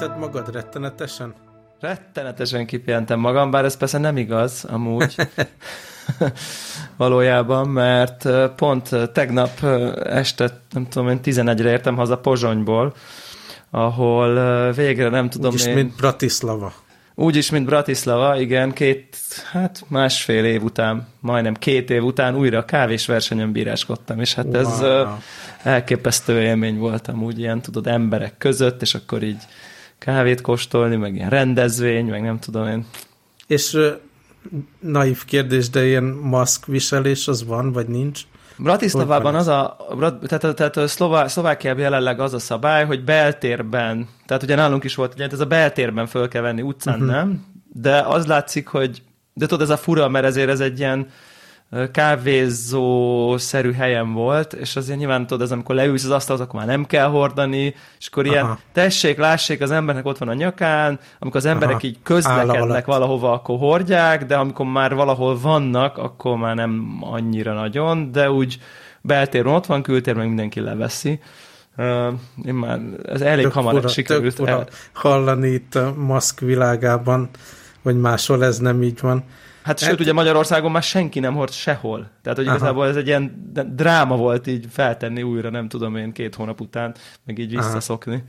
Kipihented magad rettenetesen? Rettenetesen kipihentem magam, bár ez persze nem igaz amúgy valójában, mert pont tegnap este, nem tudom én, 11-re értem haza Pozsonyból, ahol végre nem tudom Úgyis, én... mint Bratislava. Úgy is, mint Bratislava, igen, két, hát másfél év után, majdnem két év után újra kávésversenyen bíráskodtam, és hát wow. ez elképesztő élmény voltam, úgy ilyen, tudod, emberek között, és akkor így kávét kóstolni, meg ilyen rendezvény, meg nem tudom én. És naív kérdés, de ilyen maszkviselés az van, vagy nincs? Bratislavában az a, tehát, tehát a Szlová, Szlovákiában jelenleg az a szabály, hogy beltérben, tehát ugye nálunk is volt, ugye ez a beltérben föl kell venni, utcán uh-huh. nem, de az látszik, hogy, de tudod, ez a fura, mert ezért ez egy ilyen kávézó-szerű helyen volt, és azért nyilván tudod, ez amikor leülsz az asztalhoz, akkor már nem kell hordani, és akkor ilyen Aha. tessék, lássék, az embernek ott van a nyakán, amikor az emberek Aha. így közlekednek valahova, akkor hordják, de amikor már valahol vannak, akkor már nem annyira nagyon, de úgy beltéren ott van, kültér meg mindenki leveszi. Uh, én már, ez elég tök hamar fura, sikerült. Tök el... hallani itt a maszk világában, hogy máshol ez nem így van. Hát, hát sőt, ugye Magyarországon már senki nem hord sehol. Tehát, hogy Aha. igazából ez egy ilyen dráma volt így feltenni újra, nem tudom én, két hónap után, meg így visszaszokni.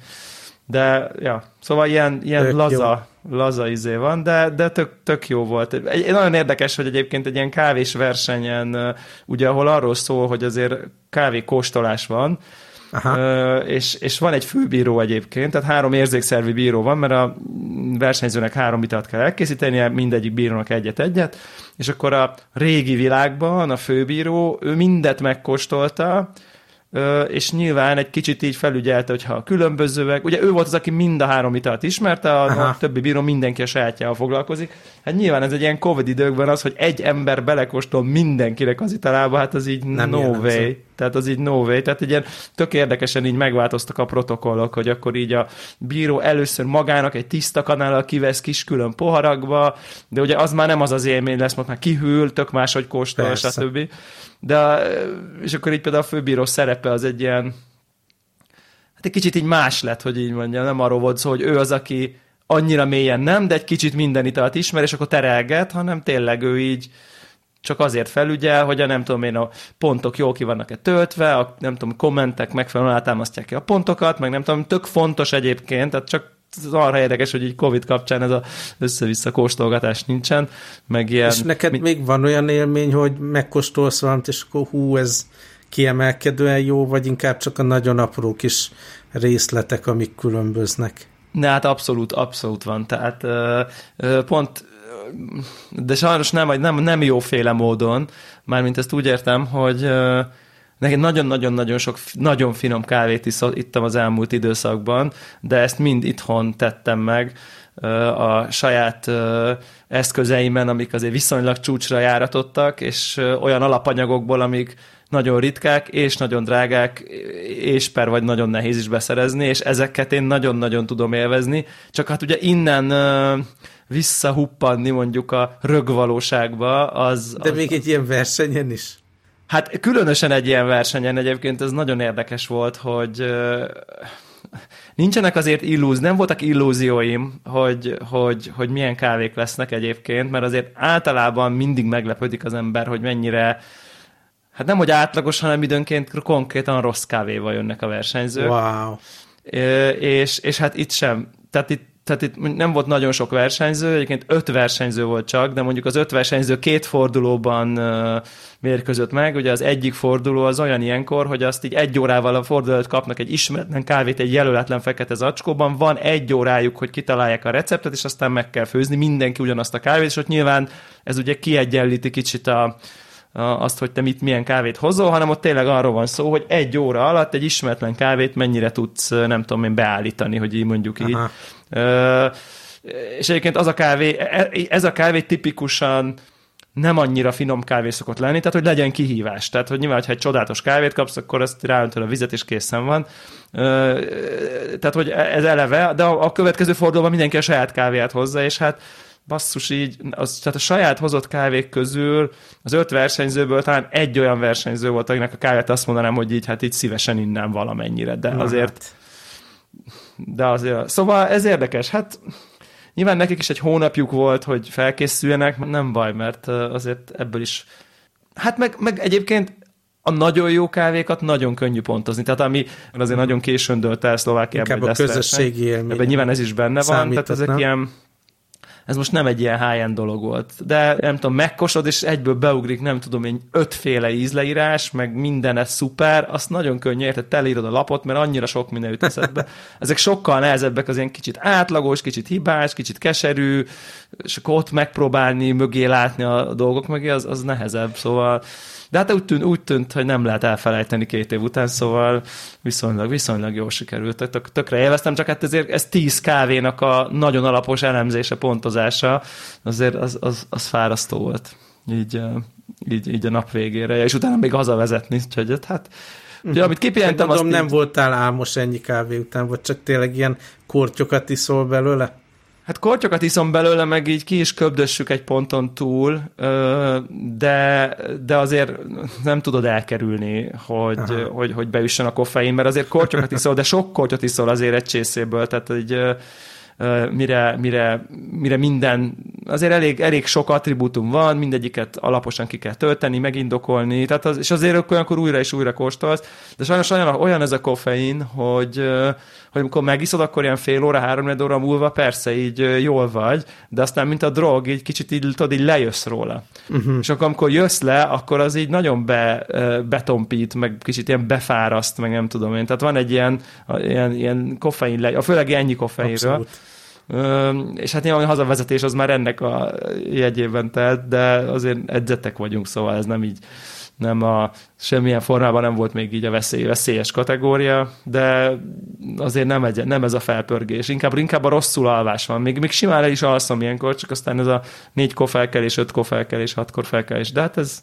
De, ja, szóval ilyen, ilyen laza, jó. laza izé van, de, de tök, tök jó volt. Egy, nagyon érdekes, hogy egyébként egy ilyen kávés versenyen, ugye, ahol arról szól, hogy azért kávé kóstolás van, Aha. és, és van egy főbíró egyébként, tehát három érzékszervi bíró van, mert a versenyzőnek három italt kell elkészítenie, mindegyik bírónak egyet-egyet, és akkor a régi világban a főbíró, ő mindet megkóstolta, és nyilván egy kicsit így felügyelte, hogyha a különbözőek, ugye ő volt az, aki mind a három italt ismerte, a, a többi bíró mindenki a sajátjával foglalkozik. Hát nyilván ez egy ilyen Covid időkben az, hogy egy ember belekóstol mindenkinek az italába, hát az így Nem no way. Tehát az így no way. Tehát egy ilyen tök érdekesen így megváltoztak a protokollok, hogy akkor így a bíró először magának egy tiszta kanállal kivesz kis külön poharakba, de ugye az már nem az az élmény lesz, most már kihűl, tök máshogy kóstol, stb. De, és akkor így például a főbíró szerepe az egy ilyen, hát egy kicsit így más lett, hogy így mondjam, nem arról volt szó, hogy ő az, aki annyira mélyen nem, de egy kicsit minden italt ismer, és akkor terelget, hanem tényleg ő így csak azért felügyel, hogy a nem tudom én a pontok jól ki vannak-e töltve, a nem tudom, kommentek megfelelően alátámasztják-e a pontokat, meg nem tudom, tök fontos egyébként, tehát csak az arra érdekes, hogy így Covid kapcsán ez a össze-vissza kóstolgatás nincsen, meg ilyen... És neked mi... még van olyan élmény, hogy megkóstolsz valamit, és akkor hú, ez kiemelkedően jó, vagy inkább csak a nagyon apró kis részletek, amik különböznek? Ne, hát abszolút, abszolút van. Tehát pont de sajnos nem, nem, nem jóféle módon, mármint ezt úgy értem, hogy Nekem nagyon-nagyon-nagyon sok, nagyon finom kávét is ittam az elmúlt időszakban, de ezt mind itthon tettem meg a saját eszközeimen, amik azért viszonylag csúcsra járatottak, és olyan alapanyagokból, amik nagyon ritkák, és nagyon drágák, és per vagy nagyon nehéz is beszerezni, és ezeket én nagyon-nagyon tudom élvezni, csak hát ugye innen visszahuppanni mondjuk a rögvalóságba, az... De az, még egy ilyen versenyen is? Hát különösen egy ilyen versenyen egyébként ez nagyon érdekes volt, hogy nincsenek azért illúz, nem voltak illúzióim, hogy, hogy, hogy milyen kávék lesznek egyébként, mert azért általában mindig meglepődik az ember, hogy mennyire hát nem, hogy átlagos, hanem időnként konkrétan rossz kávéval jönnek a versenyzők. Wow. És, és hát itt sem. Tehát itt tehát itt nem volt nagyon sok versenyző, egyébként öt versenyző volt csak, de mondjuk az öt versenyző két fordulóban uh, mérkőzött meg. Ugye az egyik forduló az olyan ilyenkor, hogy azt így egy órával a forduló előtt kapnak egy ismeretlen kávét egy jelöletlen fekete zacskóban, van egy órájuk, hogy kitalálják a receptet, és aztán meg kell főzni mindenki ugyanazt a kávét, és ott nyilván ez ugye kiegyenlíti kicsit a, azt, hogy te mit, milyen kávét hozol, hanem ott tényleg arról van szó, hogy egy óra alatt egy ismeretlen kávét mennyire tudsz, nem tudom én, beállítani, hogy így mondjuk Aha. így és egyébként az a kávé, e, ez a kávé tipikusan nem annyira finom kávé szokott lenni, tehát hogy legyen kihívás. Tehát, hogy nyilván, ha egy csodálatos kávét kapsz, akkor azt ráöntöd a vizet, és készen van. Tehát, hogy ez eleve, de a következő fordulóban mindenki a saját kávéját hozza, és hát basszus így, az, tehát a saját hozott kávék közül az öt versenyzőből talán egy olyan versenyző volt, akinek a kávét azt mondanám, hogy így, hát így szívesen innen valamennyire, de azért de azért, szóval ez érdekes, hát nyilván nekik is egy hónapjuk volt, hogy felkészüljenek, nem baj, mert azért ebből is Hát meg, meg egyébként a nagyon jó kávékat nagyon könnyű pontozni. Tehát ami azért nagyon későn dölt el Szlovákiában. Inkább a közösségi élmény. Ebben nyilván ez is benne van. Tehát ezek nem? ilyen ez most nem egy ilyen high-end dolog volt. De nem tudom, megkosod, és egyből beugrik, nem tudom én, ötféle ízleírás, meg minden ez szuper, azt nagyon könnyű, érted, telírod a lapot, mert annyira sok minden jut eszedbe. Ezek sokkal nehezebbek, az ilyen kicsit átlagos, kicsit hibás, kicsit keserű, és akkor ott megpróbálni, mögé látni a dolgok mögé, az, az nehezebb, szóval de hát úgy tűnt, úgy tűnt, hogy nem lehet elfelejteni két év után, szóval viszonylag, viszonylag jól sikerült. Tök, tökre élveztem, csak hát ezért ez tíz kávénak a nagyon alapos elemzése, pontozása, azért az, az, az fárasztó volt. Így, így, így a nap végére, és utána még hazavezetni, úgyhogy hát Ugye, amit kipjentem, azt nem így... voltál álmos ennyi kávé után, vagy csak tényleg ilyen kortyokat iszol belőle? Hát kortyokat iszom belőle, meg így ki is köbdössük egy ponton túl, de, de azért nem tudod elkerülni, hogy, hogy, hogy beüssön a koffein, mert azért kortyokat iszol, de sok kortyot iszol azért egy csészéből, tehát egy mire, mire, mire minden, azért elég, elég sok attribútum van, mindegyiket alaposan ki kell tölteni, megindokolni, tehát az, és azért olyankor újra és újra kóstolsz, de sajnos olyan, olyan ez a koffein, hogy, hogy amikor megiszod, akkor ilyen fél óra, három óra múlva persze így jól vagy, de aztán mint a drog, így kicsit így, tudod, így lejössz róla. Uh-huh. És akkor amikor jössz le, akkor az így nagyon be, betompít, meg kicsit ilyen befáraszt, meg nem tudom én. Tehát van egy ilyen, ilyen, ilyen koffein, le, főleg ennyi koffeinről. Abszolút és hát nyilván a hazavezetés az már ennek a jegyében telt, de azért edzettek vagyunk, szóval ez nem így nem a semmilyen formában nem volt még így a veszély, veszélyes kategória, de azért nem, egy, nem ez a felpörgés, inkább, inkább a rosszul alvás van. Még, még simán is alszom ilyenkor, csak aztán ez a négykor felkelés, ötkor felkelés, hatkor felkelés, de hát ez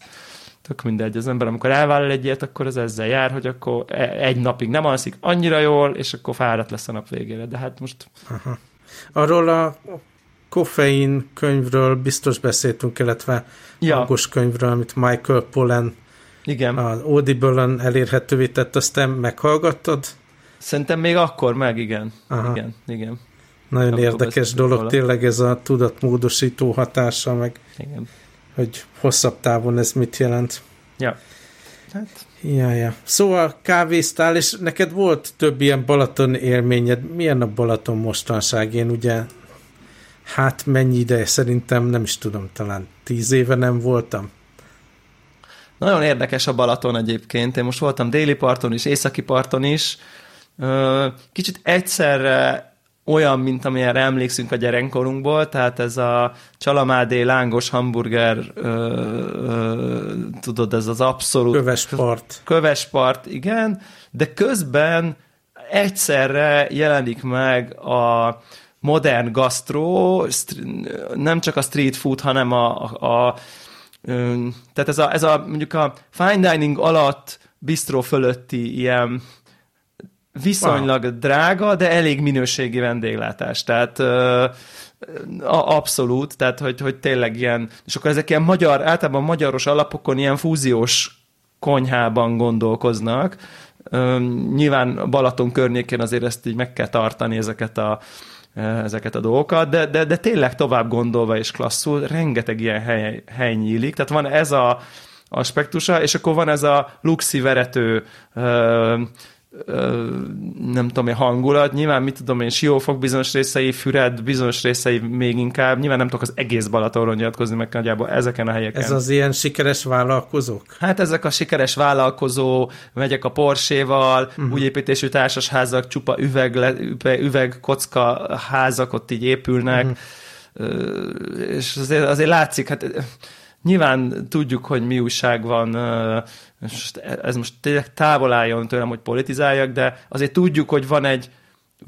tök mindegy. Az ember, amikor elvállal egy ilyet, akkor az ezzel jár, hogy akkor e- egy napig nem alszik annyira jól, és akkor fáradt lesz a nap végére. De hát most Aha. Arról a koffein könyvről biztos beszéltünk, illetve ja. hangos könyvről, amit Michael Pollan igen. az Audible-on elérhetővé tett, azt te meghallgattad? Szerintem még akkor meg, igen. Aha. Igen, igen. Nagyon akkor érdekes dolog róla. tényleg ez a tudatmódosító hatása, meg igen. hogy hosszabb távon ez mit jelent. Ja. Hát. Ja, ja. Szóval kávéztál, és neked volt több ilyen Balaton élményed. Milyen a Balaton mostanság? Én ugye, hát mennyi ideje szerintem, nem is tudom, talán tíz éve nem voltam. Nagyon érdekes a Balaton egyébként. Én most voltam déli parton is, északi parton is. Kicsit egyszerre olyan, mint amilyenre emlékszünk a gyerekkorunkból, tehát ez a csalamádé lángos hamburger, ö, ö, tudod, ez az abszolút... Kövespart. Kövespart, igen, de közben egyszerre jelenik meg a modern gastro, nem csak a street food, hanem a, a, a tehát ez a, ez a mondjuk a fine dining alatt bistro fölötti ilyen viszonylag wow. drága, de elég minőségi vendéglátás. Tehát abszolút, tehát hogy, hogy tényleg ilyen, és akkor ezek ilyen magyar, általában magyaros alapokon ilyen fúziós konyhában gondolkoznak. Nyilván Balaton környékén azért ezt így meg kell tartani, ezeket a, ezeket a dolgokat, de, de, de tényleg tovább gondolva és klasszul, rengeteg ilyen hely, hely nyílik, tehát van ez a aspektusa, és akkor van ez a luxi verető nem tudom én, hangulat. Nyilván, mit tudom én, Siófok bizonyos részei, Füred bizonyos részei még inkább. Nyilván nem tudok az egész Balatonról nyilatkozni, meg nagyjából ezeken a helyeken. Ez az ilyen sikeres vállalkozók? Hát ezek a sikeres vállalkozó, megyek a Porséval, uh-huh. új építésű társasházak, csupa üveg, üveg, kocka házak ott így épülnek, uh-huh. és azért, azért látszik, hát nyilván tudjuk, hogy mi újság van most ez most tényleg távol álljon tőlem, hogy politizáljak, de azért tudjuk, hogy van egy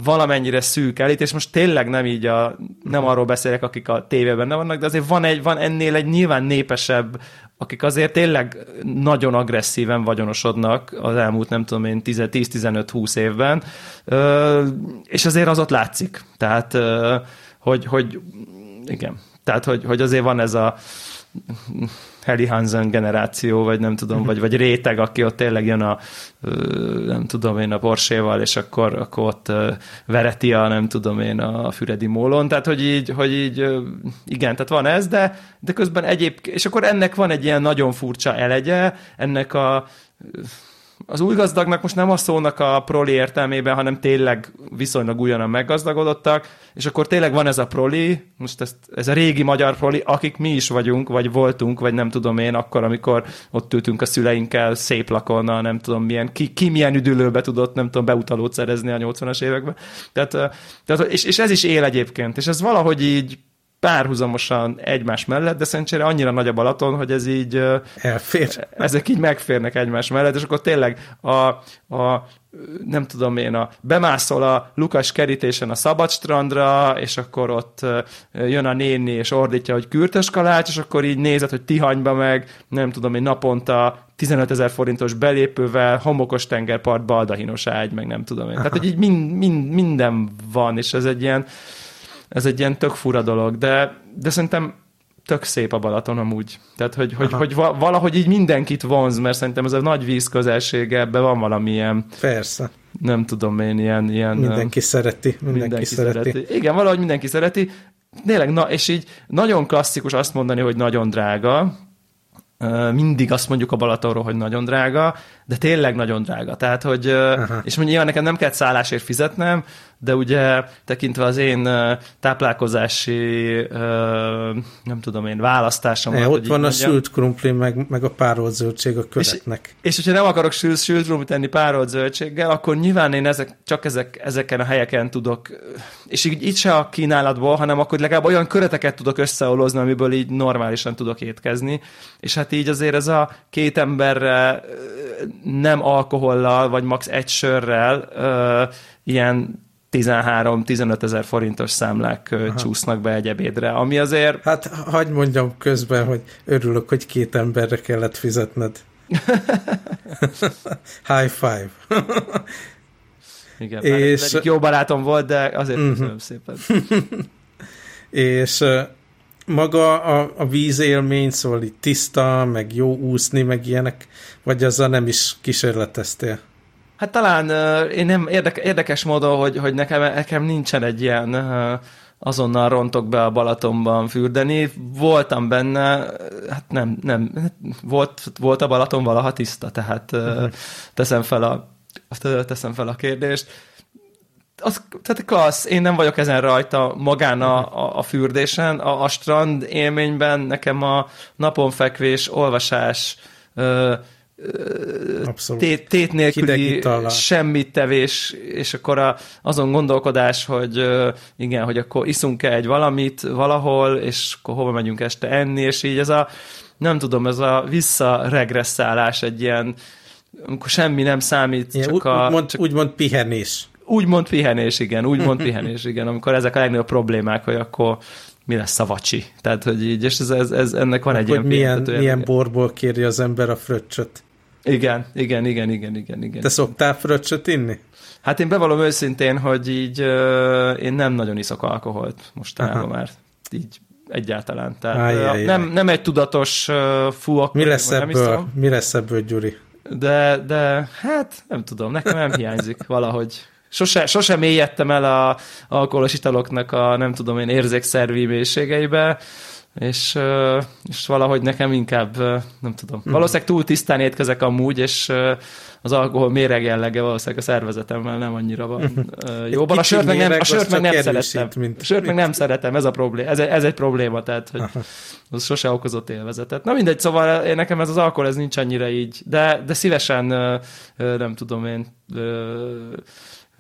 valamennyire szűk elit, és most tényleg nem így a, nem arról beszélek, akik a tévében nem vannak, de azért van, egy, van ennél egy nyilván népesebb, akik azért tényleg nagyon agresszíven vagyonosodnak az elmúlt, nem tudom én, 10-15-20 évben, és azért az ott látszik. Tehát, hogy, hogy igen, tehát, hogy, hogy azért van ez a Heli Hansen generáció, vagy nem tudom, vagy, vagy réteg, aki ott tényleg jön a, nem tudom én, a Porséval, és akkor, akkor ott vereti a, nem tudom én, a Füredi Mólon, tehát hogy így, hogy így igen, tehát van ez, de, de közben egyéb, és akkor ennek van egy ilyen nagyon furcsa elegye, ennek a az új gazdagnak most nem a szónak a proli értelmében, hanem tényleg viszonylag újonnan meggazdagodottak, és akkor tényleg van ez a proli, most ez, ez a régi magyar proli, akik mi is vagyunk, vagy voltunk, vagy nem tudom én, akkor, amikor ott ültünk a szüleinkkel szép lakonnal, nem tudom milyen, ki, ki milyen üdülőbe tudott, nem tudom, beutalót szerezni a 80-as években. Tehát, tehát és, és ez is él egyébként, és ez valahogy így párhuzamosan egymás mellett, de szerencsére annyira nagy a Balaton, hogy ez így... Elfér. Ezek így megférnek egymás mellett, és akkor tényleg a, a nem tudom én, a, bemászol a Lukas kerítésen a Szabadstrandra, és akkor ott jön a néni, és ordítja, hogy kürtös kalács, és akkor így nézed, hogy Tihanyba meg, nem tudom én, naponta 15 ezer forintos belépővel, homokos tengerpart, baldahinos ágy, meg nem tudom én. Tehát, hogy így mind, mind, minden van, és ez egy ilyen, ez egy ilyen tök fura dolog, de, de szerintem tök szép a Balaton amúgy. Tehát, hogy, hogy, hogy valahogy így mindenkit vonz, mert szerintem ez a nagy víz közelsége, ebben van valamilyen... Persze. Nem tudom én, ilyen... ilyen mindenki szereti. Mindenki, mindenki szereti. szereti. Igen, valahogy mindenki szereti. Tényleg, na, és így nagyon klasszikus azt mondani, hogy nagyon drága, mindig azt mondjuk a Balatonról, hogy nagyon drága, de tényleg nagyon drága. Tehát, hogy, Aha. és mondjuk nekem nem kell szállásért fizetnem, de ugye tekintve az én táplálkozási, nem tudom én, választásom. E, ott van a sült krumpli, meg, meg a párolt zöldség a köreknek. És, és hogyha nem akarok sült, sült krumplit tenni párolt zöldséggel, akkor nyilván én ezek, csak ezek, ezeken a helyeken tudok, és így, így se a kínálatból, hanem akkor legalább olyan köreteket tudok összeolozni, amiből így normálisan tudok étkezni. És hát így azért ez a két emberre nem alkohollal, vagy max. egy sörrel ilyen 13-15 ezer forintos számlák Aha. csúsznak be egy ebédre, ami azért... Hát hagyd mondjam közben, hogy örülök, hogy két emberre kellett fizetned. High five. Igen, és... jó barátom volt, de azért uh-huh. köszönöm szépen. és maga a, a vízélmény, szóval itt tiszta, meg jó úszni, meg ilyenek, vagy azzal nem is kísérleteztél? Hát talán uh, én nem érdeke, érdekes módon, hogy, hogy nekem, nekem nincsen egy ilyen uh, azonnal rontok be a Balatonban fürdeni. Voltam benne, hát nem, nem, volt, volt a Balaton valaha tiszta, tehát uh, teszem fel a teszem fel a kérdést. Az, tehát klassz, én nem vagyok ezen rajta magán a, a, a fürdésen, a, a strand élményben nekem a naponfekvés, olvasás, uh, tét, tét nélküli semmit tevés, és akkor a, azon gondolkodás, hogy igen, hogy akkor iszunk-e egy valamit valahol, és akkor hova megyünk este enni, és így ez a, nem tudom, ez a visszaregresszálás egy ilyen, amikor semmi nem számít, ilyen, csak úgy, a... Úgymond, csak, úgymond pihenés. Úgymond pihenés, igen, úgymond pihenés, igen, amikor ezek a legnagyobb problémák, hogy akkor mi lesz a vacsi. Tehát, hogy így, és ez, ez, ez ennek van egy hogy ilyen milyen, milyen borból kéri az ember a fröccsöt. Igen, igen, igen, igen, igen, igen. Te szoktál fröccsöt inni? Hát én bevallom őszintén, hogy így uh, én nem nagyon iszok alkoholt mostanában már. Így egyáltalán. Tehát Ajjajjaj. nem, nem egy tudatos uh, fú, akkor mi lesz, ebből, mi lesz ebből, Gyuri? De, de hát nem tudom, nekem nem hiányzik valahogy. Sose, sose mélyedtem el a alkoholos italoknak a nem tudom én érzékszervi mélységeibe, és, és valahogy nekem inkább, nem tudom, mm. valószínűleg túl tisztán étkezek amúgy, és az alkohol méreg jellege valószínűleg a szervezetemmel nem annyira van mm. jóban. A sört meg nem, a sört meg nem szeretem. Mint, a sört meg nem szeretem, ez a probléma, ez, ez egy probléma, tehát hogy az sose okozott élvezetet. Na mindegy, szóval én nekem ez az alkohol, ez nincs annyira így, de, de szívesen nem tudom én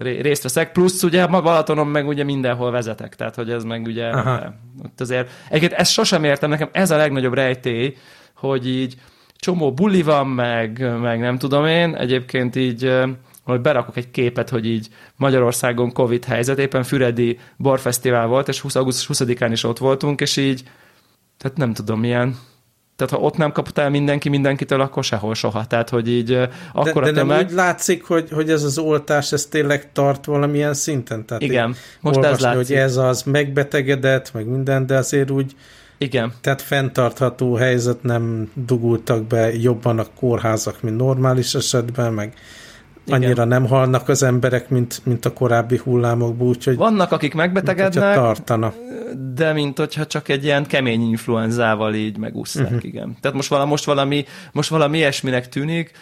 részt veszek, plusz ugye Balatonon meg ugye mindenhol vezetek, tehát hogy ez meg ugye Aha. ott azért, egyébként ezt sosem értem, nekem ez a legnagyobb rejtély, hogy így csomó buli van, meg, meg nem tudom én, egyébként így hogy berakok egy képet, hogy így Magyarországon Covid helyzet, éppen Füredi Borfesztivál volt, és 20. augusztus 20-án is ott voltunk, és így, tehát nem tudom, milyen tehát ha ott nem kaptál mindenki mindenkitől, akkor sehol soha. Tehát, hogy így akkor de, de tömeg... nem úgy látszik, hogy, hogy ez az oltás, ez tényleg tart valamilyen szinten? Tehát Igen, most ez látszik. hogy ez az megbetegedett, meg minden, de azért úgy Igen. Tehát fenntartható helyzet, nem dugultak be jobban a kórházak, mint normális esetben, meg annyira Igen. nem halnak az emberek, mint, mint a korábbi hullámokból, úgyhogy... Vannak, akik megbetegednek, tartana. de mint hogyha csak egy ilyen kemény influenzával így megúszták, uh-huh. igen. Tehát most, vala, most, valami, most valami ilyesminek tűnik,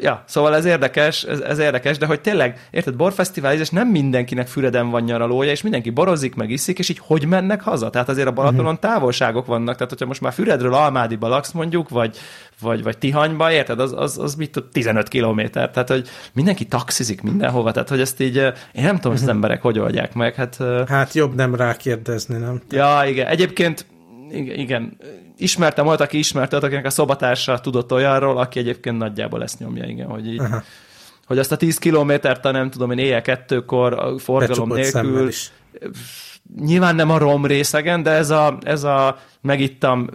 Ja, szóval ez érdekes, ez, ez érdekes, de hogy tényleg, érted, borfesztivál, és nem mindenkinek Füreden van nyaralója, és mindenki borozik, meg iszik, és így hogy mennek haza? Tehát azért a Balatonon uh-huh. távolságok vannak, tehát hogyha most már Füredről Almádiba laksz mondjuk, vagy, vagy, vagy Tihanyba, érted, az, az, az mit tud, 15 kilométer, tehát hogy mindenki taxizik mindenhova, tehát hogy ezt így, én nem tudom, uh-huh. az mhm. emberek hogy oldják meg. Hát, hát jobb nem rákérdezni, nem? Ja, igen. Egyébként igen. Ismertem, volt, aki ismerte, akinek a szobatársa tudott olyanról, aki egyébként nagyjából ezt nyomja, igen, hogy így, Aha. hogy azt a 10 kilométert, nem tudom én, éjjel kettőkor a forgalom Becsukott nélkül. Nyilván nem a rom részegen, de ez a, ez a megittam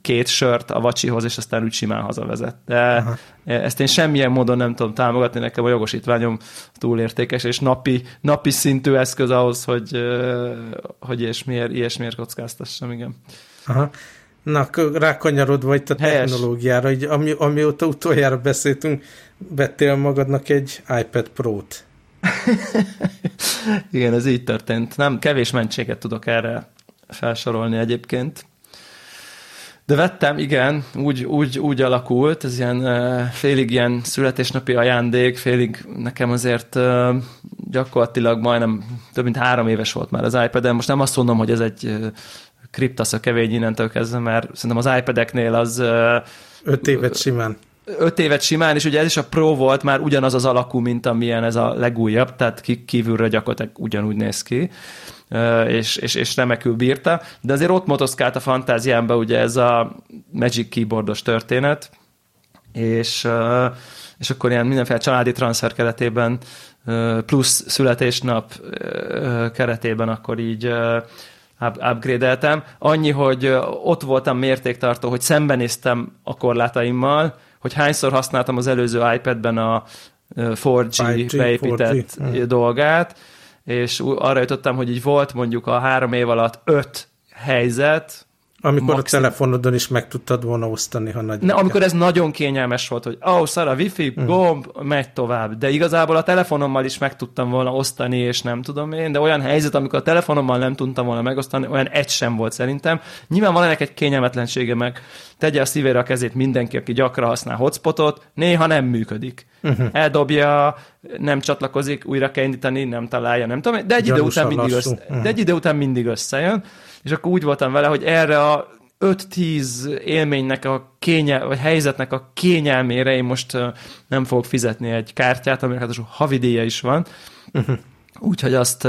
két sört a vacsihoz, és aztán úgy simán hazavezet. De Aha. ezt én semmilyen módon nem tudom támogatni, nekem a jogosítványom túlértékes, és napi, napi szintű eszköz ahhoz, hogy, hogy ilyesmiért, ilyesmiért kockáztassam, igen. Aha. Na, rákanyarodva itt a Helyes. technológiára, így, ami, amióta utoljára beszéltünk, vettél magadnak egy iPad Pro-t. Igen, ez így történt. Nem, kevés mentséget tudok erre felsorolni egyébként. De vettem, igen, úgy, úgy, úgy alakult, ez ilyen félig ilyen születésnapi ajándék, félig nekem azért gyakorlatilag majdnem több mint három éves volt már az ipad de most nem azt mondom, hogy ez egy kriptasz a kevény innentől kezdve, mert szerintem az iPad-eknél az... Öt évet simán. Öt évet simán, és ugye ez is a Pro volt már ugyanaz az alakú, mint amilyen ez a legújabb, tehát kívülről gyakorlatilag ugyanúgy néz ki és, és, és remekül bírta, de azért ott motoszkált a fantáziámba ugye ez a Magic Keyboardos történet, és, és akkor ilyen mindenféle családi transfer keretében plusz születésnap keretében akkor így upgrade-eltem. Annyi, hogy ott voltam mértéktartó, hogy szembenéztem a korlátaimmal, hogy hányszor használtam az előző iPad-ben a 4G, 5G beépített 4G. dolgát, és arra jutottam, hogy így volt mondjuk a három év alatt öt helyzet, amikor maxim... a telefonodon is meg tudtad volna osztani, ha nagy. Ne, amikor ez nagyon kényelmes volt, hogy ó, oh, szar a wifi, uh. gomb, megy tovább. De igazából a telefonommal is meg tudtam volna osztani, és nem tudom én, de olyan helyzet, amikor a telefonommal nem tudtam volna megosztani, olyan egy sem volt szerintem. Nyilván van ennek egy kényelmetlensége meg. Tegye a szívére a kezét mindenki, aki gyakran használ hotspotot, néha nem működik. Uh-huh. Eldobja, nem csatlakozik, újra kell indítani, nem találja, nem tudom, de egy, idő után, mindig össze, uh-huh. de egy idő után mindig összejön és akkor úgy voltam vele, hogy erre a 5-10 élménynek a kényel, vagy helyzetnek a kényelmére én most nem fogok fizetni egy kártyát, aminek hát havidéja is van. Uh-huh. Úgyhogy azt,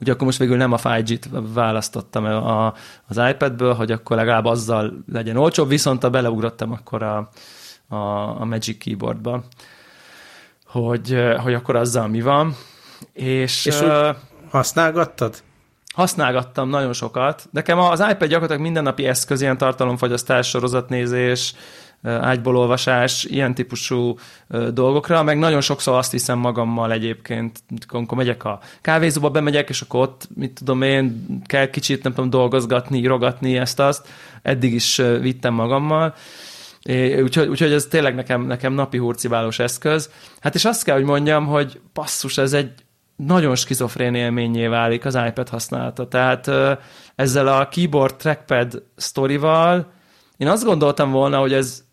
ugye akkor most végül nem a 5G-t választottam a, az iPad-ből, hogy akkor legalább azzal legyen olcsóbb, viszont a beleugrottam akkor a, a, a Magic Keyboardba, hogy, hogy akkor azzal mi van. És, és uh, használgattad? Használgattam nagyon sokat. Nekem az iPad gyakorlatilag mindennapi eszköz, ilyen tartalomfogyasztás, sorozatnézés, ágyból olvasás, ilyen típusú dolgokra, meg nagyon sokszor azt hiszem magammal egyébként, amikor megyek a kávézóba, bemegyek, és akkor ott, mit tudom én, kell kicsit, nem tudom, dolgozgatni, írogatni ezt-azt, eddig is vittem magammal, Úgyhogy, úgyhogy ez tényleg nekem, nekem napi hurciválós eszköz. Hát és azt kell, hogy mondjam, hogy passzus, ez egy nagyon skizofrén élményé válik az iPad használata. Tehát ezzel a keyboard trackpad sztorival én azt gondoltam volna, hogy ez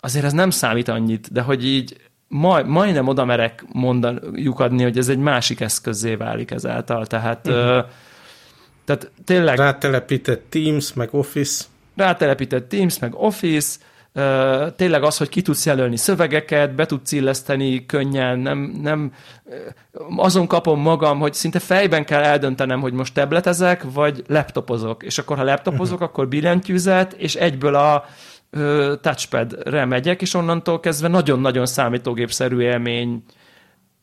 azért ez nem számít annyit, de hogy így maj, majdnem oda merek mondaniuk adni, hogy ez egy másik eszközé válik ezáltal. Tehát, uh-huh. tehát tényleg... Rátelepített Teams, meg Office. Rátelepített Teams, meg Office, tényleg az, hogy ki tudsz jelölni szövegeket, be tudsz illeszteni könnyen, nem, nem azon kapom magam, hogy szinte fejben kell eldöntenem, hogy most tabletezek, vagy laptopozok. És akkor, ha laptopozok, uh-huh. akkor billentyűzet, és egyből a touchpadre megyek, és onnantól kezdve nagyon-nagyon számítógépszerű élmény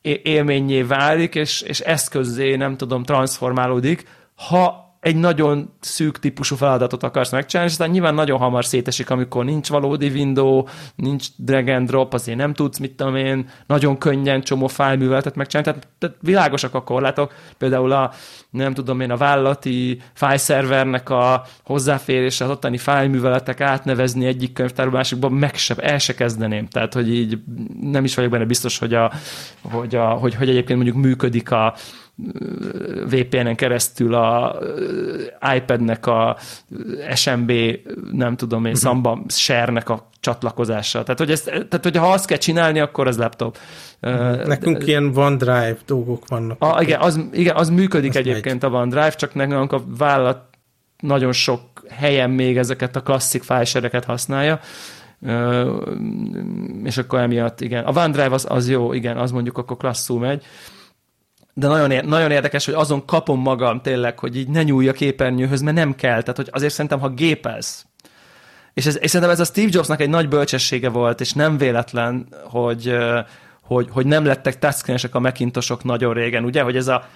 élményé válik, és, és eszközzé, nem tudom, transformálódik, ha egy nagyon szűk típusú feladatot akarsz megcsinálni, és aztán nyilván nagyon hamar szétesik, amikor nincs valódi window, nincs drag and drop, azért nem tudsz, mit tudom én, nagyon könnyen csomó fájlműveletet megcsinálni, tehát, tehát világosak a korlátok, például a, nem tudom én, a vállalati fájlszervernek a hozzáférése, az ottani fájlműveletek átnevezni egyik könyvtárba másikba, meg se, el se kezdeném, tehát hogy így nem is vagyok benne biztos, hogy, a, hogy, a, hogy, hogy egyébként mondjuk működik a, VPN-en keresztül a iPad-nek a SMB, nem tudom én, mhm. Samba share-nek a csatlakozása. Tehát, hogy, ezt, tehát, hogy ha azt kell csinálni, akkor az laptop. Mhm. Nekünk de, ilyen OneDrive dolgok vannak. A, igen, az, igen, az működik egyébként megy. a OneDrive, csak nekünk a vállalat nagyon sok helyen még ezeket a klasszik fájsereket használja, és akkor emiatt, igen. A OneDrive az, az jó, igen, az mondjuk akkor klasszul megy, de nagyon, nagyon érdekes, hogy azon kapom magam tényleg, hogy így ne nyúlj a képernyőhöz, mert nem kell. Tehát, hogy azért szerintem, ha gépelsz, és, ez, és szerintem ez a Steve Jobsnak egy nagy bölcsessége volt, és nem véletlen, hogy, hogy, hogy nem lettek touchscreenesek a Macintosok nagyon régen, ugye, hogy ez a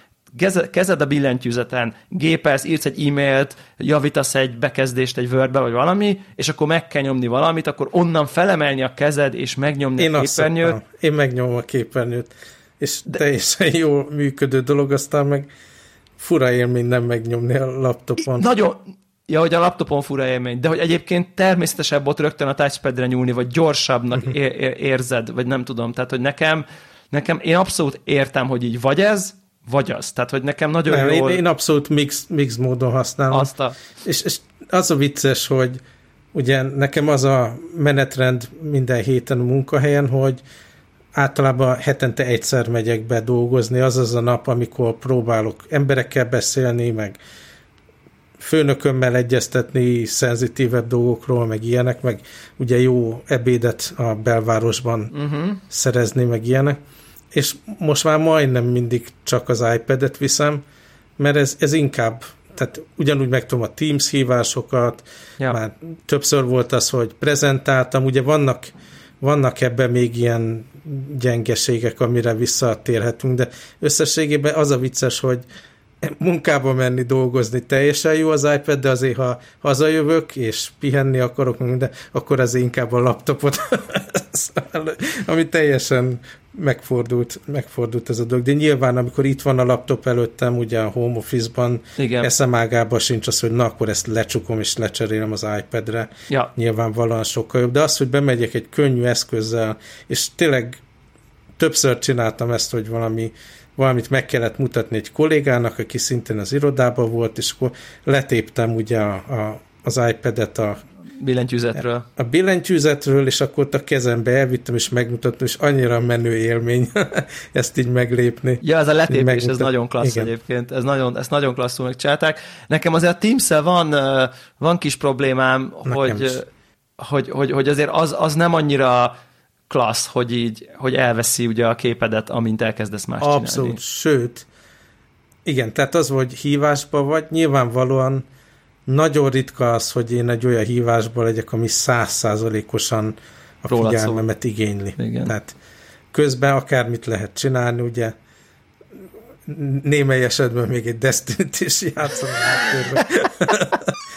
kezed a billentyűzeten, gépelsz, írsz egy e-mailt, javítasz egy bekezdést egy word vagy valami, és akkor meg kell nyomni valamit, akkor onnan felemelni a kezed, és megnyomni Én a képernyőt. Én megnyomom a képernyőt és teljesen jól működő dolog, aztán meg fura élmény nem megnyomni a laptopon. Nagyon, Ja, hogy a laptopon fura élmény, de hogy egyébként természetesebb ott rögtön a touchpadre nyúlni, vagy gyorsabbnak mhm. érzed, vagy nem tudom. Tehát, hogy nekem, nekem én abszolút értem, hogy így vagy ez, vagy az. Tehát, hogy nekem nagyon nem, jól... Én, én abszolút mix, mix módon használom. Azt a... és, és az a vicces, hogy ugye nekem az a menetrend minden héten a munkahelyen, hogy általában hetente egyszer megyek be dolgozni, az az a nap, amikor próbálok emberekkel beszélni, meg főnökömmel egyeztetni szenzitívebb dolgokról, meg ilyenek, meg ugye jó ebédet a belvárosban uh-huh. szerezni, meg ilyenek. És most már majdnem mindig csak az iPad-et viszem, mert ez, ez inkább, tehát ugyanúgy meg tudom a Teams hívásokat, ja. már többször volt az, hogy prezentáltam, ugye vannak vannak ebben még ilyen gyengeségek, amire visszatérhetünk, de összességében az a vicces, hogy munkába menni, dolgozni teljesen jó az iPad, de azért ha hazajövök, és pihenni akarok, de akkor az inkább a laptopot, ami teljesen megfordult, megfordult ez a dolog. De nyilván, amikor itt van a laptop előttem, ugye a home office-ban, Igen. eszem ágában sincs az, hogy na, akkor ezt lecsukom és lecserélem az iPad-re. Ja. Nyilvánvalóan sokkal jobb. De az, hogy bemegyek egy könnyű eszközzel, és tényleg többször csináltam ezt, hogy valami valamit meg kellett mutatni egy kollégának, aki szintén az irodában volt, és akkor letéptem ugye a, a, az iPad-et a billentyűzetről. A billentyűzetről, és akkor ott a kezembe elvittem, és megmutattam, és annyira menő élmény ezt így meglépni. Ja, ez a letépés, ez nagyon klassz Igen. egyébként. Ez nagyon, ezt nagyon klasszul megcsinálták. Nekem azért a teams van, van kis problémám, hogy, hogy, hogy, hogy, azért az, az nem annyira klassz, hogy így, hogy elveszi ugye a képedet, amint elkezdesz más Abszolút, csinálni. sőt, igen, tehát az, hogy hívásba vagy, nyilvánvalóan nagyon ritka az, hogy én egy olyan hívásból legyek, ami százszázalékosan a Róla figyelmemet szó. igényli. Igen. Tehát közben akármit lehet csinálni, ugye némely esetben még egy Destiny-t is játszom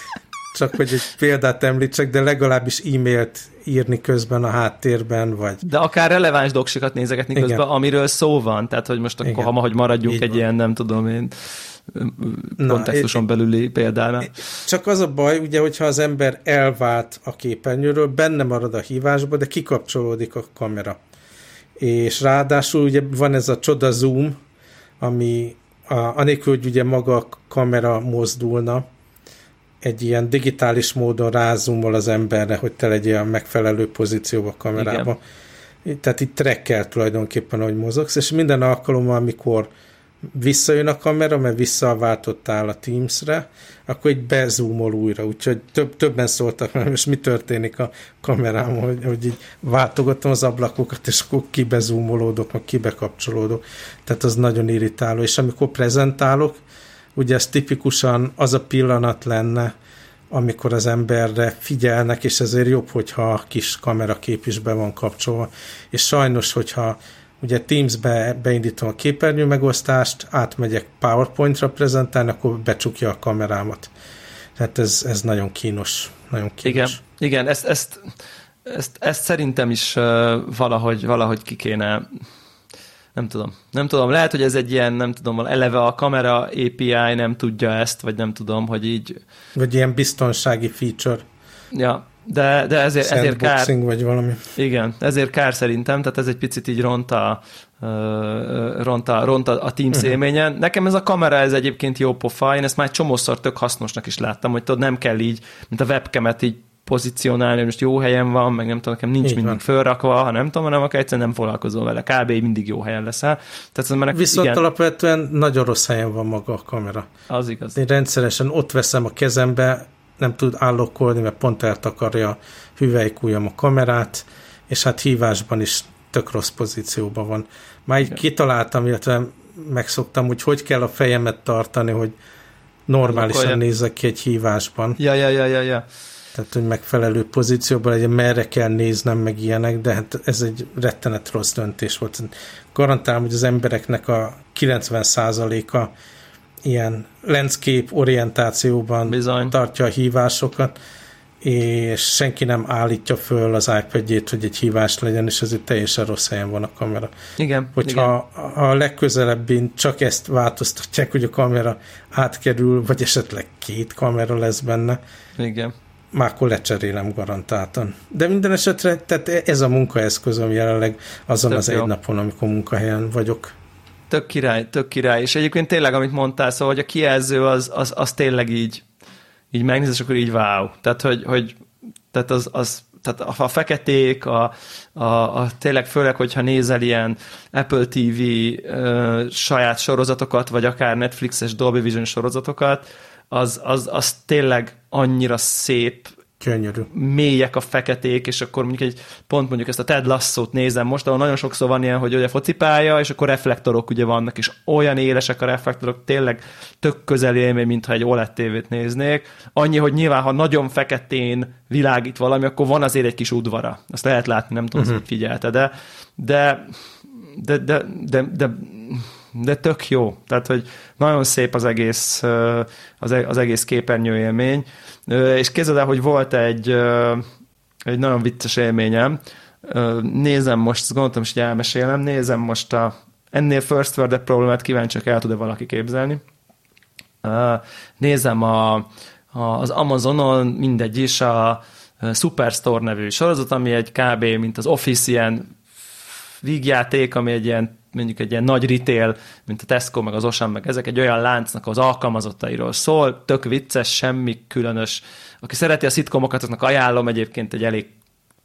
Csak hogy egy példát említsek, de legalábbis e-mailt írni közben a háttérben, vagy... De akár releváns doksikat nézegetni Igen. közben, amiről szó van, tehát hogy most akkor, ha hogy maradjunk Így egy van. ilyen, nem tudom én, kontextuson Na, belüli példánál. Csak az a baj, ugye, hogyha az ember elvált a képernyőről, benne marad a hívásba, de kikapcsolódik a kamera. És ráadásul ugye van ez a csoda zoom, ami a, anélkül, hogy ugye maga a kamera mozdulna, egy ilyen digitális módon rázumol az emberre, hogy te legyél a megfelelő pozícióba a kamerába. Igen. Tehát itt trekkel tulajdonképpen, hogy mozogsz, és minden alkalommal, amikor visszajön a kamera, mert visszaváltottál a Teams-re, akkor így bezúmol újra, úgyhogy több, többen szóltak, mert most mi történik a kamerám, hogy, hogy így váltogatom az ablakokat, és akkor kibezúmolódok, meg kibekapcsolódok. Tehát az nagyon irritáló, és amikor prezentálok, ugye ez tipikusan az a pillanat lenne, amikor az emberre figyelnek, és ezért jobb, hogyha a kis kamerakép is be van kapcsolva. És sajnos, hogyha ugye Teams-be beindítom a képernyő megosztást, átmegyek PowerPoint-ra prezentálni, akkor becsukja a kamerámat. Tehát ez, ez nagyon kínos. Nagyon kínos. Igen, igen ezt, ezt, ezt, ezt szerintem is valahogy, valahogy ki kéne nem tudom. Nem tudom, lehet, hogy ez egy ilyen, nem tudom, eleve a kamera API nem tudja ezt, vagy nem tudom, hogy így... Vagy ilyen biztonsági feature. Ja, de, de ezért, ezért kár... vagy valami. Igen, ezért kár szerintem, tehát ez egy picit így ront a, ront a, ront a, Teams uh-huh. élményen. Nekem ez a kamera, ez egyébként jó pofa, én ezt már csomószor tök hasznosnak is láttam, hogy tudod, nem kell így, mint a webcamet így pozícionálni, hogy most jó helyen van, meg nem tudom, nekem nincs Így mindig van. fölrakva, ha nem tudom, hanem akkor egyszerűen nem foglalkozol vele. Kb. mindig jó helyen leszel. Tehát az Viszont igen. alapvetően nagyon rossz helyen van maga a kamera. Az igaz. Én rendszeresen ott veszem a kezembe, nem tud állokkolni, mert pont eltakarja hüvelykújam a kamerát, és hát hívásban is tök rossz pozícióban van. Már így kitaláltam, illetve megszoktam, hogy hogy kell a fejemet tartani, hogy normálisan nézek ki egy hívásban. Ja, ja, ja, ja, ja tehát hogy megfelelő pozícióban legyen, merre kell néznem, meg ilyenek, de hát ez egy rettenet rossz döntés volt. Garantálom, hogy az embereknek a 90%-a ilyen landscape orientációban Bizony. tartja a hívásokat, és senki nem állítja föl az iPad-jét, hogy egy hívás legyen, és ezért teljesen rossz helyen van a kamera. Igen. Hogyha igen. a legközelebbin csak ezt változtatják, hogy a kamera átkerül, vagy esetleg két kamera lesz benne, igen már akkor lecserélem garantáltan. De minden esetre, tehát ez a munkaeszközöm jelenleg azon tök az jó. egy napon, amikor munkahelyen vagyok. Tök király, tök király. És egyébként tényleg, amit mondtál, szóval, hogy a kijelző az, az, az tényleg így, így megnéz, és akkor így wow. Tehát, hogy, hogy tehát az, az tehát a, a feketék, a, a, a, tényleg főleg, hogyha nézel ilyen Apple TV ö, saját sorozatokat, vagy akár Netflixes Dolby Vision sorozatokat, az, az, az tényleg annyira szép, Gyönyörű. mélyek a feketék, és akkor mondjuk egy pont mondjuk ezt a Ted Lasso-t nézem most, ahol nagyon sokszor van ilyen, hogy ugye focipálya, és akkor reflektorok ugye vannak, és olyan élesek a reflektorok, tényleg tök közeli élmény, mintha egy OLED tévét néznék. Annyi, hogy nyilván, ha nagyon feketén világít valami, akkor van azért egy kis udvara. Azt lehet látni, nem tudom, uh-huh. hogy figyelte, de, de, de, de, de, de de tök jó. Tehát, hogy nagyon szép az egész, e-, az egész képernyő élmény. És képzeld el, hogy volt egy, egy nagyon vicces élményem. Nézem most, gondoltam, hogy elmesélem, nézem most a ennél first world problémát kíváncsiak el tud-e valaki képzelni. Nézem a, az Amazonon mindegy is a Superstore nevű sorozat, ami egy kb. mint az Office ilyen vígjáték, ami egy ilyen mondjuk egy ilyen nagy retail, mint a Tesco, meg az Osan, meg ezek egy olyan láncnak az alkalmazottairól szól, tök vicces, semmi különös. Aki szereti a szitkomokat, aznak ajánlom egyébként egy elég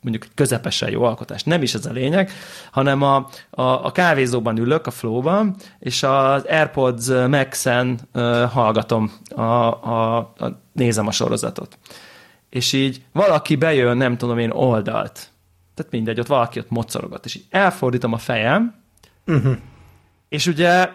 mondjuk közepesen jó alkotás. Nem is ez a lényeg, hanem a, a, a kávézóban ülök, a flowban, és az AirPods Max-en uh, hallgatom, a, a, a, nézem a sorozatot. És így valaki bejön, nem tudom én, oldalt. Tehát mindegy, ott valaki ott mocorogat, és így elfordítom a fejem, Uh-huh. És ugye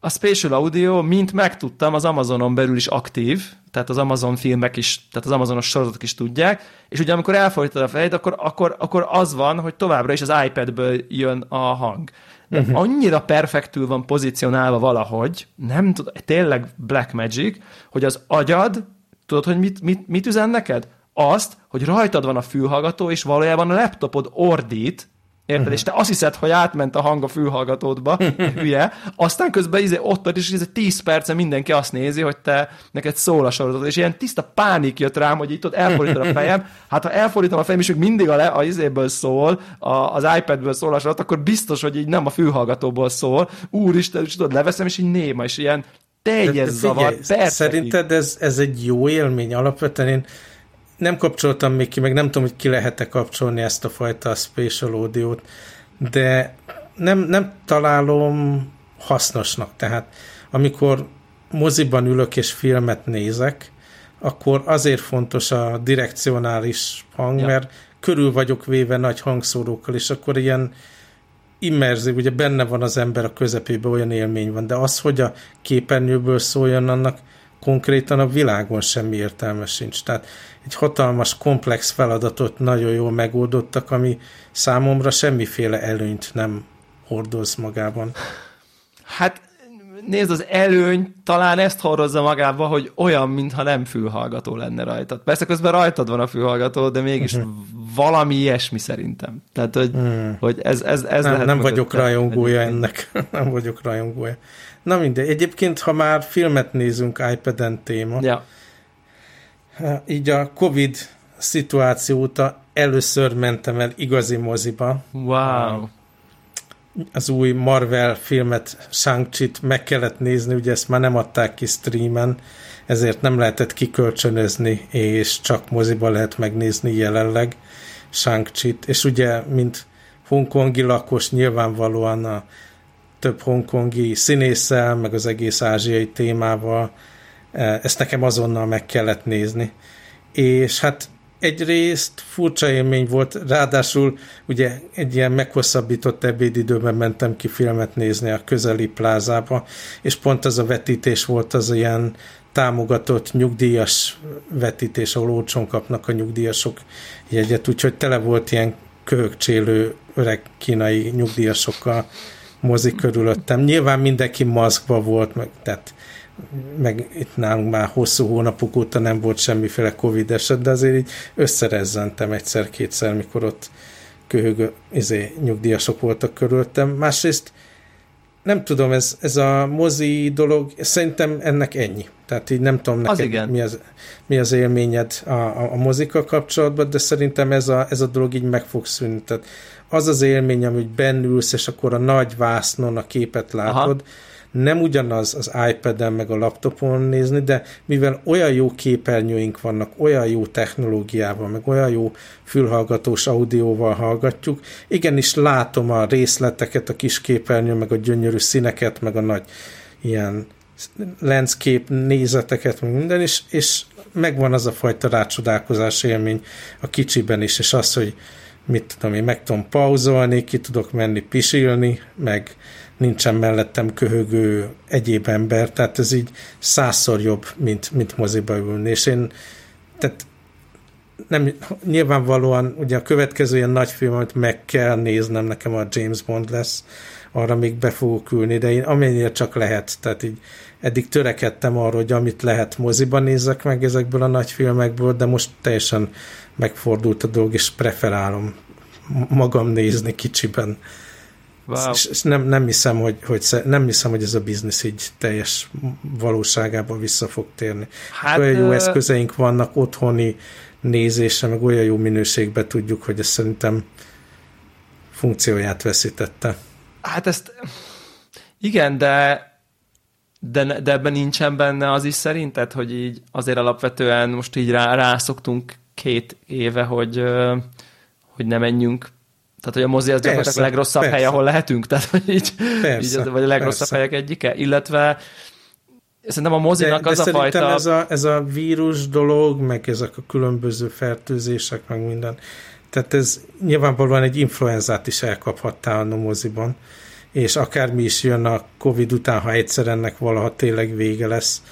a Spatial Audio, mint megtudtam, az Amazonon belül is aktív, tehát az Amazon filmek is, tehát az Amazonos sorozatok is tudják, és ugye amikor elfordítod a fejed, akkor, akkor, akkor az van, hogy továbbra is az iPadből jön a hang. De uh-huh. annyira perfektül van pozícionálva valahogy, nem tudom, tényleg Black Magic, hogy az agyad, tudod, hogy mit, mit, mit üzen neked? Azt, hogy rajtad van a fülhallgató, és valójában a laptopod ordít, Érted? Uh-huh. És te azt hiszed, hogy átment a hang a fülhallgatódba, hülye, aztán közben izé ott vagy, és ez 10 perce mindenki azt nézi, hogy te neked szól a sorozat, és ilyen tiszta pánik jött rám, hogy itt ott elfordítod a fejem. Hát ha elfordítom a fejem, és még mindig a, le, a izéből szól, a, az iPadből szól a sorozat, akkor biztos, hogy így nem a fülhallgatóból szól. Úristen, és tudod, leveszem, és így néma, és ilyen teljes zavar. Persze. Szerinted ez, ez egy jó élmény? Alapvetően én nem kapcsoltam még ki, meg nem tudom, hogy ki lehet-e kapcsolni ezt a fajta spatial audio de nem, nem találom hasznosnak. Tehát amikor moziban ülök és filmet nézek, akkor azért fontos a direkcionális hang, ja. mert körül vagyok véve nagy hangszórókkal, és akkor ilyen immerzív, ugye benne van az ember a közepében, olyan élmény van, de az, hogy a képernyőből szóljon, annak konkrétan a világon semmi értelme sincs. Tehát egy hatalmas, komplex feladatot nagyon jól megoldottak, ami számomra semmiféle előnyt nem hordoz magában? Hát nézd, az előny talán ezt hordozza magába, hogy olyan, mintha nem fülhallgató lenne rajtad. Persze közben rajtad van a fülhallgató, de mégis uh-huh. valami ilyesmi szerintem. Tehát, hogy, uh-huh. hogy ez, ez, ez Nem, nem vagyok rajongója ennek. nem vagyok rajongója. Na mindegy. Egyébként, ha már filmet nézünk iPad-en téma, ja. így a Covid szituáció óta először mentem el igazi moziba. Wow az új Marvel filmet, shang meg kellett nézni, ugye ezt már nem adták ki streamen, ezért nem lehetett kikölcsönözni, és csak moziba lehet megnézni jelenleg shang és ugye, mint hongkongi lakos, nyilvánvalóan a több hongkongi színésszel, meg az egész ázsiai témával, e, ezt nekem azonnal meg kellett nézni. És hát egyrészt furcsa élmény volt, ráadásul ugye egy ilyen meghosszabbított ebédidőben mentem ki filmet nézni a közeli plázába, és pont az a vetítés volt az ilyen támogatott nyugdíjas vetítés, ahol olcsón kapnak a nyugdíjasok jegyet, úgyhogy tele volt ilyen köhögcsélő öreg kínai nyugdíjasokkal mozik körülöttem. Nyilván mindenki maszkba volt, meg, tehát meg itt nálunk már hosszú hónapok óta nem volt semmiféle Covid eset, de azért így összerezzentem egyszer-kétszer, mikor ott köhögő izé, nyugdíjasok voltak körülöttem. Másrészt nem tudom, ez, ez a mozi dolog, szerintem ennek ennyi. Tehát így nem tudom neked, az mi, az, mi az élményed a, a, a mozika kapcsolatban, de szerintem ez a, ez a dolog így meg fog szűnni. Tehát az az élmény, hogy bennülsz, és akkor a nagy vásznon a képet látod, Aha nem ugyanaz az iPad-en meg a laptopon nézni, de mivel olyan jó képernyőink vannak, olyan jó technológiával, meg olyan jó fülhallgatós audióval hallgatjuk, igenis látom a részleteket, a kis képernyő, meg a gyönyörű színeket, meg a nagy ilyen landscape nézeteket, meg minden, és, és megvan az a fajta rácsodálkozás élmény a kicsiben is, és az, hogy mit tudom én, meg tudom pauzolni, ki tudok menni pisilni, meg nincsen mellettem köhögő egyéb ember, tehát ez így százszor jobb, mint, mint moziba ülni, és én tehát nem, nyilvánvalóan ugye a következő ilyen nagy film, amit meg kell néznem, nekem a James Bond lesz, arra még be fogok ülni, de én amennyire csak lehet, tehát így eddig törekedtem arra, hogy amit lehet moziba nézzek meg ezekből a nagy filmekből, de most teljesen megfordult a dolog, és preferálom magam nézni kicsiben. Wow. És, és nem, nem, hiszem, hogy, hogy, nem hiszem, hogy ez a biznisz így teljes valóságában vissza fog térni. Hát, olyan jó eszközeink vannak otthoni nézésre, meg olyan jó minőségben tudjuk, hogy ez szerintem funkcióját veszítette. Hát ezt igen, de de, de ebben nincsen benne az is szerinted, hogy így azért alapvetően most így rá, rászoktunk két éve, hogy, hogy ne menjünk tehát, hogy a mozi az gyakorlatilag a legrosszabb persze. hely, ahol lehetünk, tehát, hogy így, persze, így vagy a legrosszabb persze. helyek egyike, illetve szerintem a mozinak de, az de a fajta... ez a, ez a vírus dolog, meg ezek a különböző fertőzések, meg minden, tehát ez nyilvánvalóan egy influenzát is elkaphattál a moziban, és akármi is jön a Covid után, ha egyszer ennek valaha tényleg vége lesz.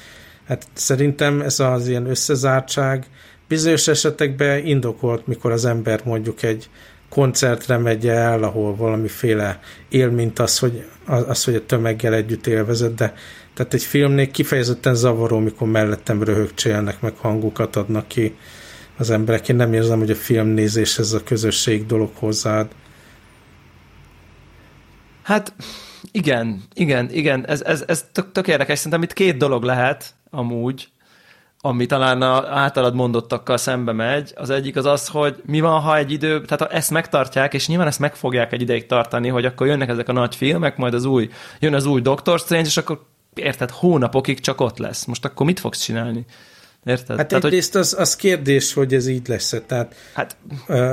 Hát szerintem ez az ilyen összezártság bizonyos esetekben indokolt, mikor az ember mondjuk egy koncertre megy el, ahol valamiféle élményt az, hogy, az, hogy a tömeggel együtt élvezett, de tehát egy filmnél kifejezetten zavaró, mikor mellettem röhögcsélnek, meg hangukat adnak ki az emberek. Én nem érzem, hogy a filmnézés ez a közösség dolog hozzád. Hát igen, igen, igen, ez, ez, ez tök, tök érdekes. Szerintem itt két dolog lehet amúgy ami talán a általad mondottakkal szembe megy. Az egyik az az, hogy mi van, ha egy idő, tehát ha ezt megtartják, és nyilván ezt meg fogják egy ideig tartani, hogy akkor jönnek ezek a nagy filmek, majd az új, jön az új Doctor Strange, és akkor érted, hónapokig csak ott lesz. Most akkor mit fogsz csinálni? Érted? Hát Tehát, egyrészt hogy... az, az kérdés, hogy ez így lesz. Tehát hát...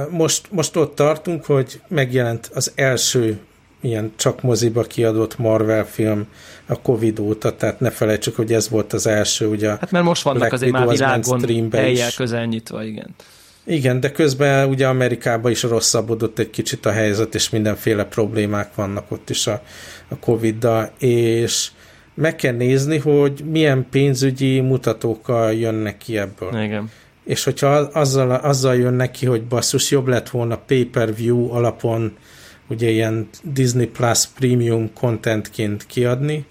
most, most ott tartunk, hogy megjelent az első ilyen csak moziba kiadott Marvel film a Covid óta, tehát ne felejtsük, hogy ez volt az első, ugye Hát mert most vannak azért már világon eljel közel nyitva, igen. Igen, de közben ugye Amerikában is rosszabbodott egy kicsit a helyzet, és mindenféle problémák vannak ott is a, a Covid-dal, és meg kell nézni, hogy milyen pénzügyi mutatókkal jönnek ki ebből. Igen. És hogyha azzal, azzal jönnek ki, hogy basszus, jobb lett volna pay-per-view alapon ugye ilyen Disney Plus Premium contentként kiadni,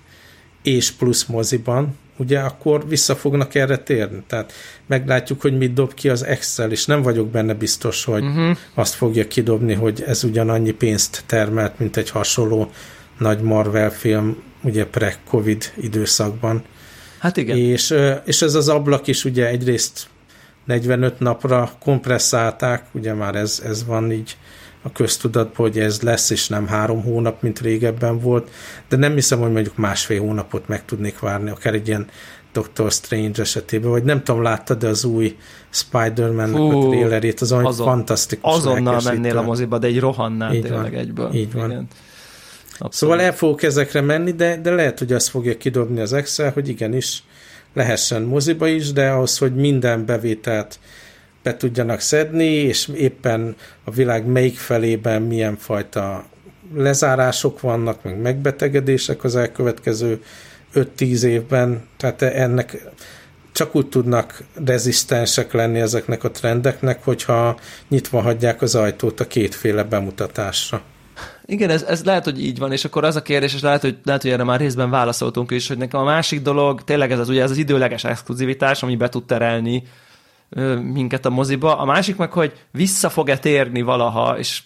és plusz moziban, ugye akkor vissza fognak erre térni. Tehát meglátjuk, hogy mit dob ki az Excel, és nem vagyok benne biztos, hogy uh-huh. azt fogja kidobni, hogy ez ugyanannyi pénzt termelt, mint egy hasonló nagy Marvel film, ugye pre-Covid időszakban. Hát igen. És, és ez az ablak is ugye egyrészt 45 napra kompresszálták, ugye már ez, ez van így a köztudatban, hogy ez lesz, és nem három hónap, mint régebben volt, de nem hiszem, hogy mondjuk másfél hónapot meg tudnék várni, akár egy ilyen Doctor Strange esetében, vagy nem tudom, láttad de az új Spider-Man a trailerét, az olyan azon, fantasztikus. Azonnal mennél a moziba, de egy rohannál így tényleg van, egyből. Így van. Igen. Szóval el fogok ezekre menni, de, de lehet, hogy azt fogja kidobni az Excel, hogy igenis lehessen moziba is, de ahhoz, hogy minden bevételt be tudjanak szedni, és éppen a világ melyik felében milyen fajta lezárások vannak, meg megbetegedések az elkövetkező 5-10 évben, tehát ennek csak úgy tudnak rezisztensek lenni ezeknek a trendeknek, hogyha nyitva hagyják az ajtót a kétféle bemutatásra. Igen, ez, ez lehet, hogy így van, és akkor az a kérdés, és lehet, hogy, lehet, hogy erre már részben válaszoltunk is, hogy nekem a másik dolog, tényleg ez az, ugye ez az időleges exkluzivitás, ami be tud terelni minket a moziba. A másik meg, hogy vissza fog-e térni valaha, és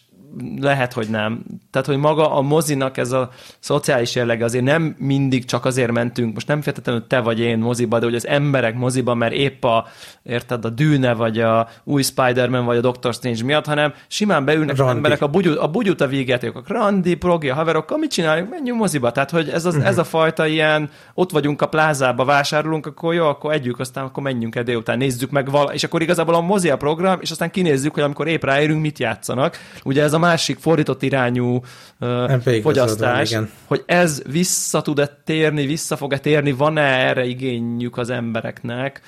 lehet, hogy nem. Tehát, hogy maga a mozinak ez a szociális jellege azért nem mindig csak azért mentünk, most nem feltétlenül te vagy én moziba, de hogy az emberek moziba, mert épp a, érted, a Dűne, vagy a új Spider-Man, vagy a Doctor Strange miatt, hanem simán beülnek Randi. az emberek a, bugyut, a bugyut a a Randi, progi, a haverokkal, mit csináljuk, menjünk moziba. Tehát, hogy ez, az, uh-huh. ez a fajta ilyen, ott vagyunk a plázába, vásárolunk, akkor jó, akkor együk, aztán akkor menjünk el délután, nézzük meg vala, és akkor igazából a mozi a program, és aztán kinézzük, hogy amikor épp ráérünk, mit játszanak. Ugye ez a másik fordított irányú uh, fogyasztás, van, hogy ez vissza tud-e térni, vissza fog-e térni, van-e erre igényük az embereknek,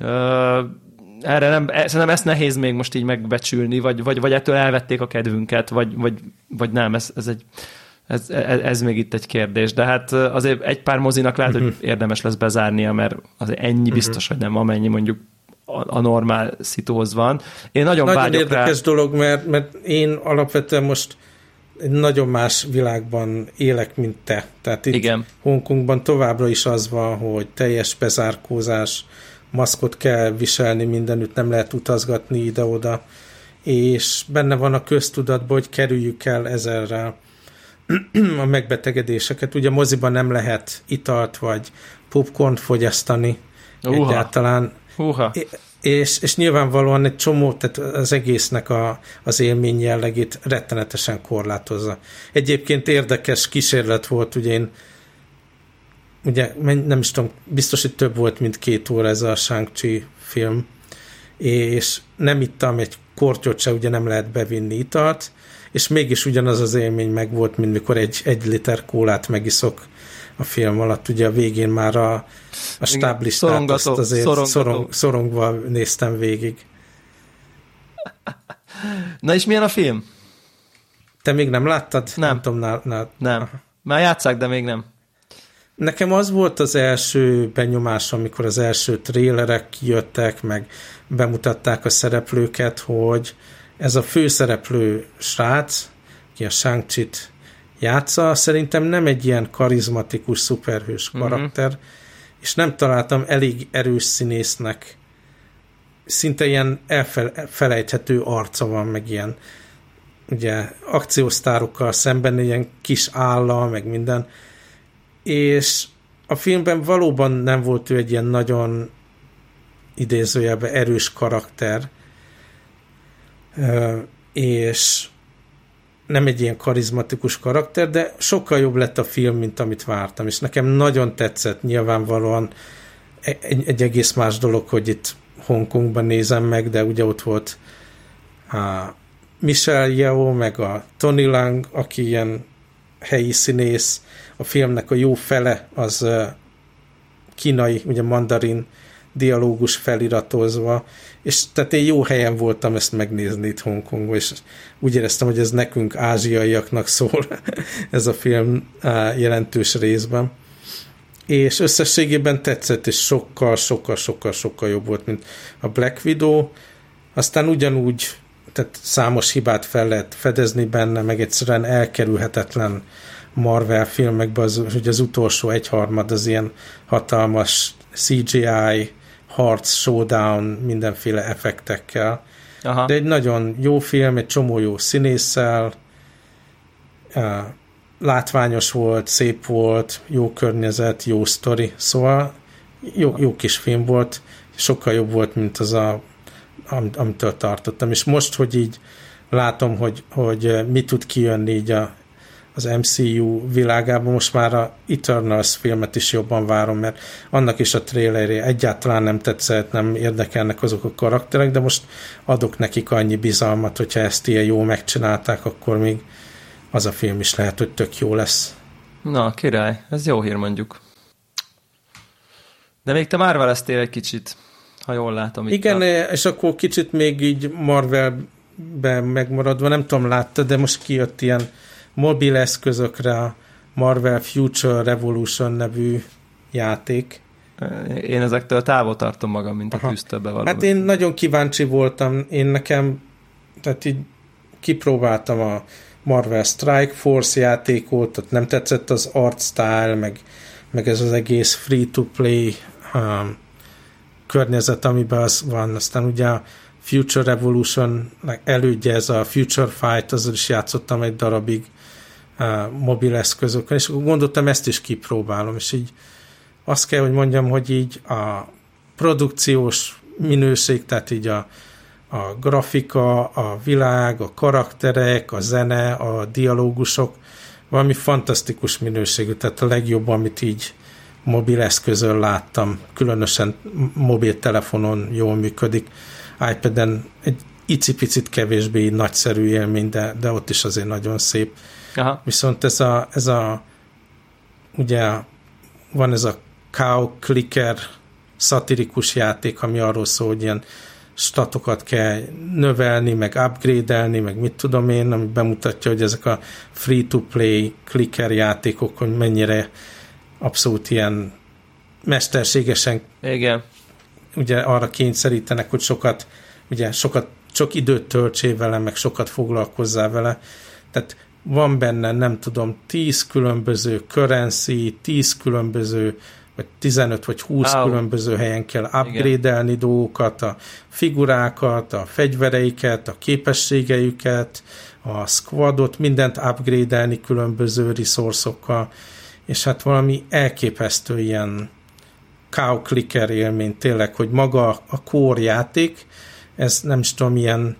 uh, erre nem, e, szerintem ezt nehéz még most így megbecsülni, vagy, vagy, vagy ettől elvették a kedvünket, vagy, vagy, vagy nem, ez, ez egy ez, ez, ez még itt egy kérdés, de hát azért egy pár mozinak lehet, uh-huh. hogy mhm. érdemes lesz bezárnia, mert azért ennyi uh-huh. biztos, hogy nem, amennyi mondjuk a, a normál szitóhoz van. Én nagyon, nagyon érdekes rá... dolog, mert, mert én alapvetően most egy nagyon más világban élek, mint te. Tehát itt Igen. Hongkongban továbbra is az van, hogy teljes bezárkózás, maszkot kell viselni mindenütt, nem lehet utazgatni ide-oda, és benne van a köztudatban, hogy kerüljük el ezerrel a megbetegedéseket. Ugye moziban nem lehet italt vagy popcorn fogyasztani Uha. egyáltalán. Húha. És, és nyilvánvalóan egy csomó, tehát az egésznek a, az élmény jellegét rettenetesen korlátozza. Egyébként érdekes kísérlet volt, ugye én ugye nem is tudom, biztos, hogy több volt, mint két óra ez a shang film, és nem ittam egy kortyot se, ugye nem lehet bevinni italt, és mégis ugyanaz az élmény meg volt, mint mikor egy, egy liter kólát megiszok a film alatt. Ugye a végén már a, a stáblistát azt azért szorong, szorongva néztem végig. Na és milyen a film? Te még nem láttad? Nem. Nem tudom, nál, nál... Nem. Már játszák, de még nem. Nekem az volt az első benyomás, amikor az első trélerek jöttek, meg bemutatták a szereplőket, hogy ez a főszereplő srác, aki a shang játsza, szerintem nem egy ilyen karizmatikus, szuperhős mhm. karakter, uh-huh. és nem találtam elég erős színésznek szinte ilyen elfelejthető arca van, meg ilyen ugye akciósztárokkal szemben ilyen kis álla, meg minden, és a filmben valóban nem volt ő egy ilyen nagyon idézőjelben erős karakter, és nem egy ilyen karizmatikus karakter, de sokkal jobb lett a film, mint amit vártam, és nekem nagyon tetszett nyilvánvalóan egy, egy egész más dolog, hogy itt Hongkongban nézem meg, de ugye ott volt a Michelle Yeoh, meg a Tony Lang, aki ilyen helyi színész, a filmnek a jó fele az kínai, ugye mandarin dialógus feliratozva, és tehát én jó helyen voltam ezt megnézni itt Hongkongban, és úgy éreztem, hogy ez nekünk ázsiaiaknak szól ez a film jelentős részben. És összességében tetszett, és sokkal, sokkal, sokkal, sokkal jobb volt, mint a Black Widow. Aztán ugyanúgy tehát számos hibát fel lehet fedezni benne, meg egyszerűen elkerülhetetlen Marvel filmekben, az, hogy az utolsó egyharmad az ilyen hatalmas CGI, harc, showdown, mindenféle effektekkel. Aha. De egy nagyon jó film, egy csomó jó színésszel, látványos volt, szép volt, jó környezet, jó sztori, szóval jó, jó kis film volt, sokkal jobb volt, mint az a am, amitől tartottam. És most, hogy így látom, hogy, hogy mi tud kijönni így a, az MCU világában, most már a Eternals filmet is jobban várom, mert annak is a trailerje egyáltalán nem tetszett, nem érdekelnek azok a karakterek, de most adok nekik annyi bizalmat, hogyha ezt ilyen jó megcsinálták, akkor még az a film is lehet, hogy tök jó lesz. Na, király, ez jó hír mondjuk. De még te már veleztél egy kicsit ha jól látom. Igen, a... és akkor kicsit még így Marvelben megmaradva, nem tudom, látta, de most kijött ilyen mobil eszközökre Marvel Future Revolution nevű játék. Én ezektől távol tartom magam, mint Aha. a küsztöbe való. Hát én nagyon kíváncsi voltam, én nekem, tehát így kipróbáltam a Marvel Strike Force játékot, ott nem tetszett az art style, meg, meg ez az egész free-to-play um, környezet, amiben az van. Aztán ugye a Future Revolution elődje ez a Future Fight, azzal is játszottam egy darabig mobil eszközökön, és gondoltam, ezt is kipróbálom, és így azt kell, hogy mondjam, hogy így a produkciós minőség, tehát így a, a grafika, a világ, a karakterek, a zene, a dialógusok, valami fantasztikus minőségű, tehát a legjobb, amit így mobileszközön láttam, különösen mobiltelefonon jól működik, iPad-en egy icipicit kevésbé nagyszerű élmény, de, de ott is azért nagyon szép. Aha. Viszont ez a, ez a ugye van ez a cow clicker szatirikus játék, ami arról szól, hogy ilyen statokat kell növelni, meg upgrade-elni, meg mit tudom én, ami bemutatja, hogy ezek a free-to-play clicker játékok, hogy mennyire abszolút ilyen mesterségesen Igen. ugye arra kényszerítenek, hogy sokat, ugye sokat, sok időt töltsél vele, meg sokat foglalkozzál vele. Tehát van benne, nem tudom, 10 különböző currency, 10 különböző vagy 15 vagy 20 oh. különböző helyen kell upgrade-elni dolgokat, a figurákat, a fegyvereiket, a képességeiket, a squadot, mindent upgrade-elni különböző resourcokkal és hát valami elképesztő ilyen cow clicker élmény tényleg, hogy maga a core játék, ez nem is tudom, ilyen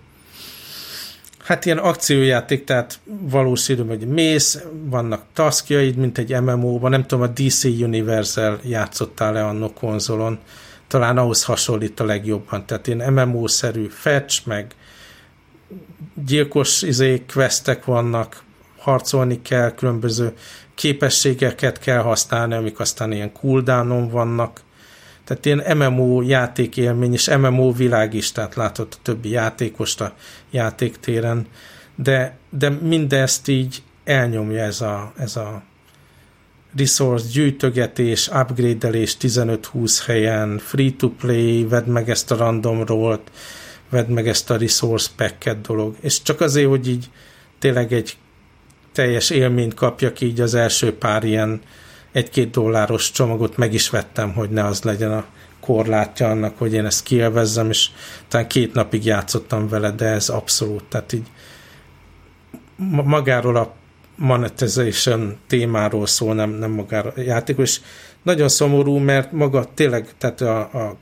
hát ilyen akciójáték, tehát valós időben, hogy mész, vannak taskjaid, mint egy MMO-ban, nem tudom, a DC Universal játszottál le annak konzolon, talán ahhoz hasonlít a legjobban, tehát ilyen MMO-szerű fetch, meg gyilkos izé, questek vannak, harcolni kell, különböző képességeket kell használni, amik aztán ilyen cooldownon vannak. Tehát ilyen MMO játékélmény, és MMO világ is, tehát látod a többi játékost a játéktéren, de, de mindezt így elnyomja ez a, ez a resource gyűjtögetés, upgrade-elés 15-20 helyen, free-to-play, vedd meg ezt a random rollt, vedd meg ezt a resource packet dolog. És csak azért, hogy így tényleg egy teljes élményt kapjak, így az első pár ilyen egy-két dolláros csomagot meg is vettem, hogy ne az legyen a korlátja annak, hogy én ezt kielvezzem, és talán két napig játszottam vele, de ez abszolút, tehát így magáról a monetization témáról szól, nem, nem magáról a játék, és nagyon szomorú, mert maga tényleg, tehát a, a,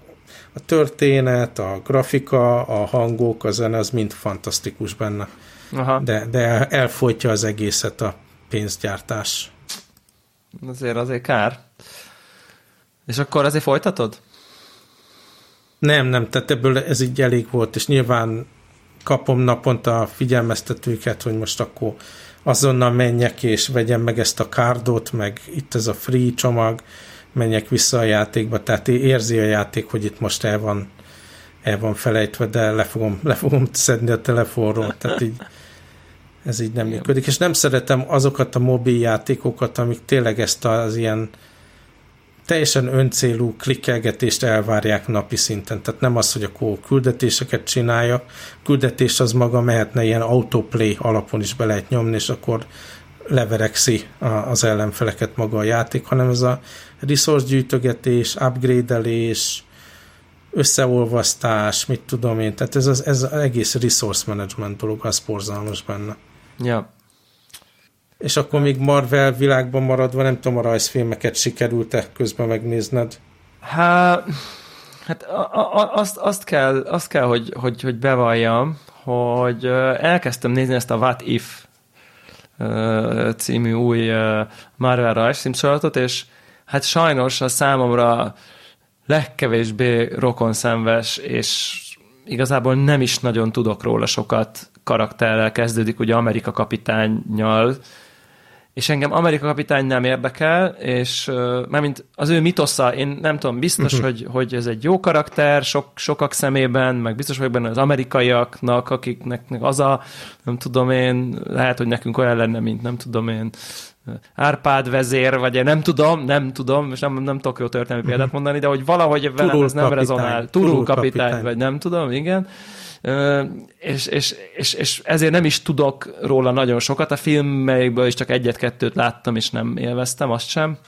a történet, a grafika, a hangok, a zene, az mind fantasztikus benne. Aha. De, de elfolytja az egészet a pénzgyártás. Azért azért kár. És akkor azért folytatod? Nem, nem, tehát ebből ez így elég volt, és nyilván kapom naponta a figyelmeztetőket, hogy most akkor azonnal menjek és vegyem meg ezt a kárdot, meg itt ez a free csomag, menjek vissza a játékba, tehát érzi a játék, hogy itt most el van, el van felejtve, de le fogom, le fogom szedni a telefonról, tehát így ez így nem Igen. működik, és nem szeretem azokat a mobil játékokat, amik tényleg ezt az ilyen teljesen öncélú klikkelgetést elvárják napi szinten. Tehát nem az, hogy akkor küldetéseket csinálja. Küldetés az maga mehetne ilyen autoplay alapon is be lehet nyomni, és akkor leverekszi az ellenfeleket maga a játék, hanem ez a resource gyűjtögetés, upgrade-elés, összeolvasztás, mit tudom én, tehát ez az, ez az egész resource management dolog, az borzalmas benne. Ja. És akkor még Marvel világban maradva, nem tudom, a rajzfilmeket sikerült-e közben megnézned? Há, hát a, a, azt, azt, kell, azt kell hogy, hogy, hogy bevalljam, hogy elkezdtem nézni ezt a What If című új Marvel rajzfilm sorozatot, és hát sajnos a számomra legkevésbé rokonszenves, és igazából nem is nagyon tudok róla sokat karakterrel kezdődik, ugye Amerika kapitánynyal, és engem Amerika kapitány nem érdekel, és mint az ő mitosza, én nem tudom, biztos, uh-huh. hogy, hogy ez egy jó karakter sok, sokak szemében, meg biztos vagyok benne az amerikaiaknak, akiknek az a, nem tudom én, lehet, hogy nekünk olyan lenne, mint nem tudom én, Árpád vezér, vagy nem tudom, nem tudom, és nem, nem tudok jó történelmi példát mhm. mondani, de hogy valahogy velem ez nem rezonál. Turul kapitány, kapitány, vagy nem tudom, igen és, és, és, és ezért nem is tudok róla nagyon sokat. A filmekből is csak egyet-kettőt láttam, és nem élveztem, azt sem.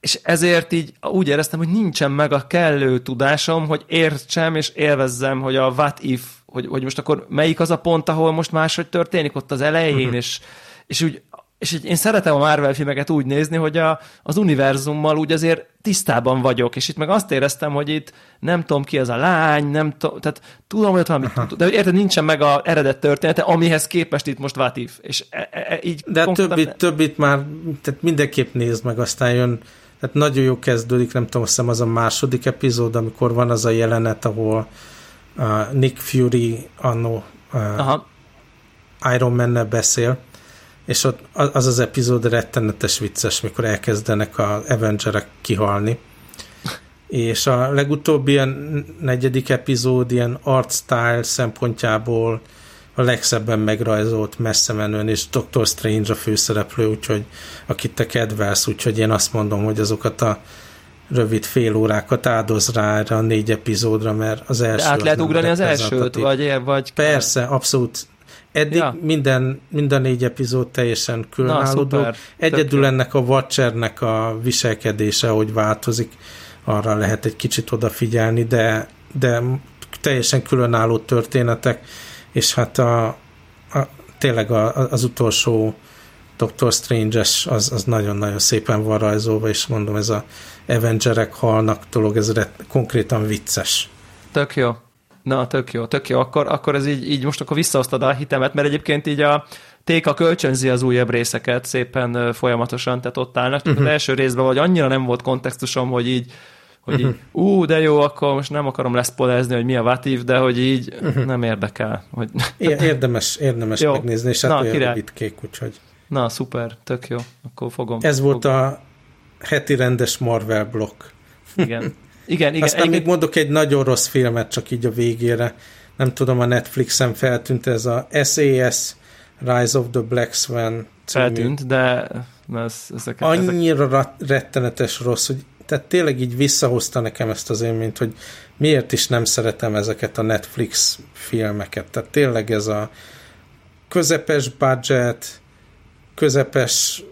És ezért így úgy éreztem, hogy nincsen meg a kellő tudásom, hogy értsem és élvezzem, hogy a what if, hogy, hogy most akkor melyik az a pont, ahol most máshogy történik ott az elején, uh-huh. és, és úgy és így én szeretem a Marvel filmeket úgy nézni, hogy a, az univerzummal úgy azért tisztában vagyok, és itt meg azt éreztem, hogy itt nem tudom ki az a lány, nem tudom, tehát tudom, hogy valami, de érted, nincsen meg a eredet története, amihez képest itt most Vatif, és e, e, e, így De többit, ne... többit már, tehát mindenképp nézd meg, aztán jön, tehát nagyon jó kezdődik, nem tudom, azt hiszem az a második epizód, amikor van az a jelenet, ahol uh, Nick Fury annó uh, Iron man beszél, és ott az az epizód rettenetes vicces, mikor elkezdenek a Avengerek kihalni. És a legutóbbi ilyen negyedik epizód ilyen art style szempontjából a legszebben megrajzolt messze menően, és Doctor Strange a főszereplő, úgyhogy akit te kedvelsz, úgyhogy én azt mondom, hogy azokat a rövid fél órákat áldoz rá erre a négy epizódra, mert az első... De át lehet ugrani az elsőt, vagy, vagy... Persze, abszolút Eddig ja. minden, minden négy epizód teljesen különálló dolog. Egyedül ennek a Watchernek a viselkedése, hogy változik, arra lehet egy kicsit odafigyelni, de, de teljesen különálló történetek, és hát a, a tényleg a, az utolsó Doctor Strange-es az, az nagyon-nagyon szépen van rajzolva, és mondom, ez a Avengerek halnak dolog, ez konkrétan vicces. Tök jó. Na, tök jó, tök jó. Akkor, akkor ez így, így most akkor visszahoztad a hitemet, mert egyébként így a Téka kölcsönzi az újabb részeket szépen folyamatosan, tehát ott állnak. Uh-huh. Az mhm. első részben vagy annyira nem volt kontextusom, hogy így hogy így, uh-huh. ú, de jó, akkor most nem akarom leszpolezni, hogy mi a vatív, de hogy így uh-huh. nem érdekel. Hogy... Érdemes, érdemes jó. megnézni, és hát Na, olyan kék, úgyhogy. Na, szuper, tök jó, akkor fogom. Ez fogom. volt a heti rendes Marvel blokk. Igen. Igen, igen. Aztán egyébként... még mondok egy nagyon rossz filmet, csak így a végére. Nem tudom, a Netflixen feltűnt ez a SAS Rise of the Black Swan című. Feltűnt, de ez, ezeket, annyira ezek... rettenetes rossz, hogy tehát tényleg így visszahozta nekem ezt az élményt, hogy miért is nem szeretem ezeket a Netflix filmeket. Tehát tényleg ez a közepes budget, közepes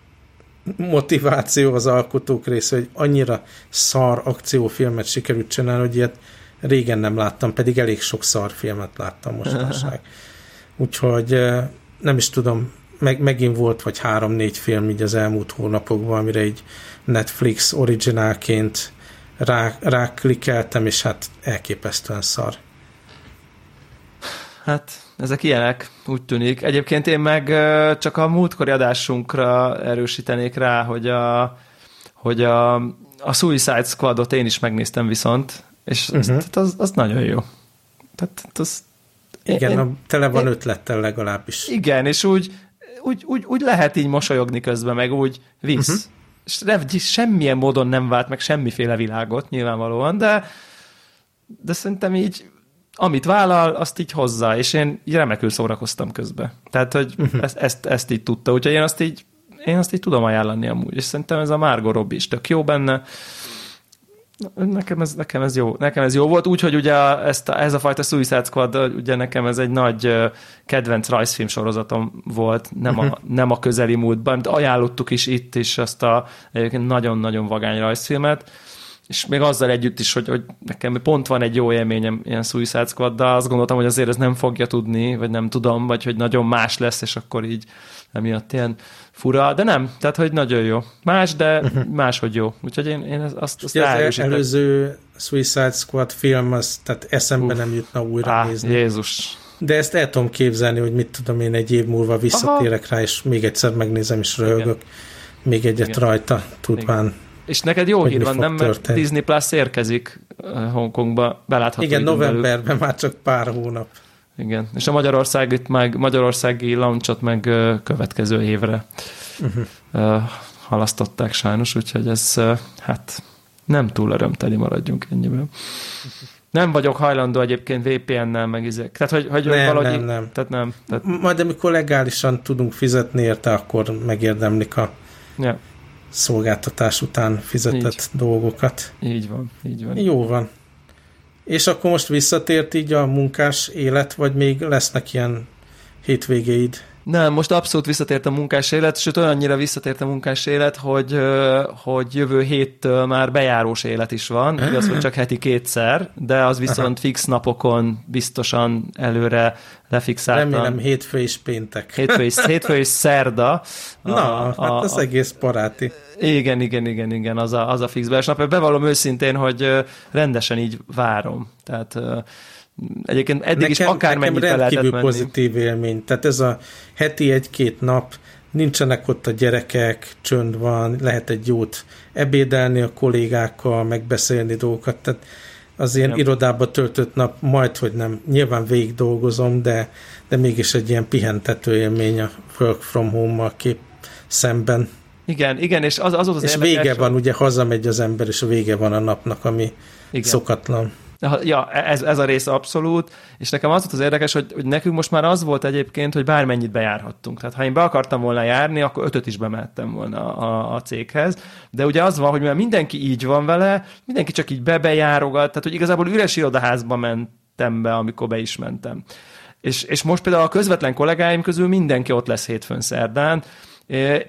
motiváció az alkotók része, hogy annyira szar akciófilmet sikerült csinálni, hogy ilyet régen nem láttam, pedig elég sok szar filmet láttam mostanság. Úgyhogy nem is tudom, meg, megint volt vagy három-négy film így az elmúlt hónapokban, amire egy Netflix originálként rá, ráklikeltem, és hát elképesztően szar. Hát ezek ilyenek, úgy tűnik. Egyébként én meg csak a múltkori adásunkra erősítenék rá, hogy a, hogy a, a Suicide Squadot én is megnéztem viszont, és uh-huh. az, az, az nagyon jó. Tehát az, igen, én, a, tele van én, ötlettel legalábbis. Igen, és úgy, úgy, úgy, úgy lehet így mosolyogni közben, meg úgy visz. Uh-huh. És semmilyen módon nem vált meg semmiféle világot, nyilvánvalóan, de de szerintem így amit vállal, azt így hozza, és én remekül szórakoztam közben. Tehát, hogy uh-huh. ezt, ezt, ezt így tudta, úgyhogy én azt így én azt így tudom ajánlani amúgy, és szerintem ez a Margot Robbie is tök jó benne. Nekem ez, nekem ez jó. Nekem ez jó volt, úgyhogy ugye ezt a, ez a fajta Suicide Squad, ugye nekem ez egy nagy kedvenc rajzfilm sorozatom volt, nem a, uh-huh. nem a közeli múltban, de ajánlottuk is itt is azt a nagyon-nagyon vagány rajzfilmet, és még azzal együtt is, hogy, hogy nekem pont van egy jó élményem ilyen Suicide Squad, de azt gondoltam, hogy azért ez nem fogja tudni, vagy nem tudom, vagy hogy nagyon más lesz, és akkor így emiatt ilyen fura, de nem, tehát hogy nagyon jó. Más, de uh-huh. máshogy jó. Úgyhogy én, én azt, azt az előző Suicide Squad film, az, tehát eszembe Uf, nem jutna újra á, nézni. Jézus. De ezt el tudom képzelni, hogy mit tudom én egy év múlva visszatérek Aha. rá, és még egyszer megnézem, és röhögök. Igen. Még egyet Igen. rajta, tudván. Igen. És neked jó hír van, nem? Mert Disney Plus érkezik eh, Hongkongba, belátható Igen, novemberben belül. már csak pár hónap. Igen, és a Magyarország itt meg, Magyarországi launchot meg következő évre uh-huh. halasztották sajnos, úgyhogy ez hát nem túl örömteli maradjunk ennyiben. Nem vagyok hajlandó egyébként VPN-nel meg izek. Tehát, hogy, hogy nem, valahogy, nem, nem. Tehát nem. Tehát... Majd amikor legálisan tudunk fizetni érte, akkor megérdemlik a ja. Szolgáltatás után fizetett így. dolgokat. Így van, így van. Jó van. És akkor most visszatért így a munkás élet, vagy még lesznek ilyen hétvégéid? Nem, most abszolút visszatért a munkás élet, sőt olyannyira visszatért a munkás élet, hogy, hogy jövő héttől már bejárós élet is van, igaz, hogy csak heti kétszer, de az viszont Aha. fix napokon biztosan előre lefixáltam. Remélem hétfő és péntek. Hétfő és, hétfő és szerda. A, Na, a, hát az a, egész paráti. Igen, igen, igen, igen, az a, az a fix nap. Bevallom őszintén, hogy rendesen így várom. Tehát egyébként eddig nekem, is akármennyit nekem rendkívül menni. pozitív élmény. Tehát ez a heti egy-két nap, nincsenek ott a gyerekek, csönd van, lehet egy jót ebédelni a kollégákkal, megbeszélni dolgokat. Tehát az ilyen irodába töltött nap majd, hogy nem, nyilván végig dolgozom, de, de mégis egy ilyen pihentető élmény a work from home-mal kép szemben. Igen, igen, és az az, az És vége van, ugye hazamegy az ember, és vége van a napnak, ami igen. szokatlan. Ja, ez, ez a rész abszolút, és nekem az volt az érdekes, hogy, hogy nekünk most már az volt egyébként, hogy bármennyit bejárhattunk. Tehát ha én be akartam volna járni, akkor ötöt is bemehettem volna a, a céghez. De ugye az van, hogy mivel mindenki így van vele, mindenki csak így bebejárogat, tehát hogy igazából üres irodaházba mentem be, amikor be is mentem. És, és most például a közvetlen kollégáim közül mindenki ott lesz hétfőn szerdán,